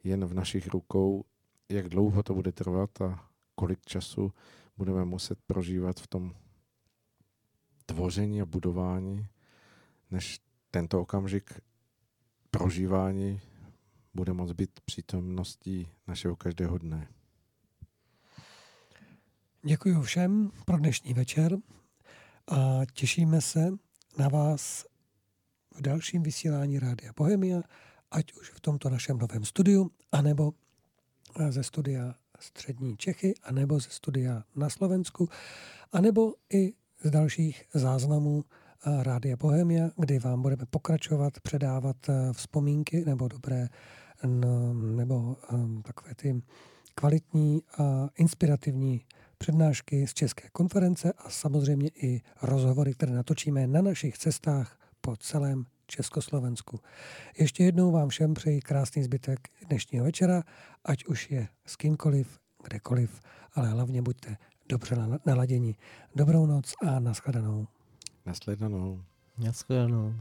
jen v našich rukou, jak dlouho to bude trvat a kolik času budeme muset prožívat v tom tvoření a budování, než tento okamžik prožívání bude moct být přítomností našeho každého dne. Děkuji všem pro dnešní večer a těšíme se na vás v dalším vysílání Rádia Bohemia, ať už v tomto našem novém studiu, anebo eh, ze studia Střední Čechy, anebo ze studia na Slovensku, anebo i z dalších záznamů eh, Rádia Bohemia, kdy vám budeme pokračovat, předávat eh, vzpomínky nebo dobré nebo um, takové ty kvalitní a inspirativní přednášky z České konference a samozřejmě i rozhovory, které natočíme na našich cestách po celém Československu. Ještě jednou vám všem přeji krásný zbytek dnešního večera, ať už je s kýmkoliv, kdekoliv, ale hlavně buďte dobře naladěni. Dobrou noc a nashledanou. Nasledanou. Naschledanou.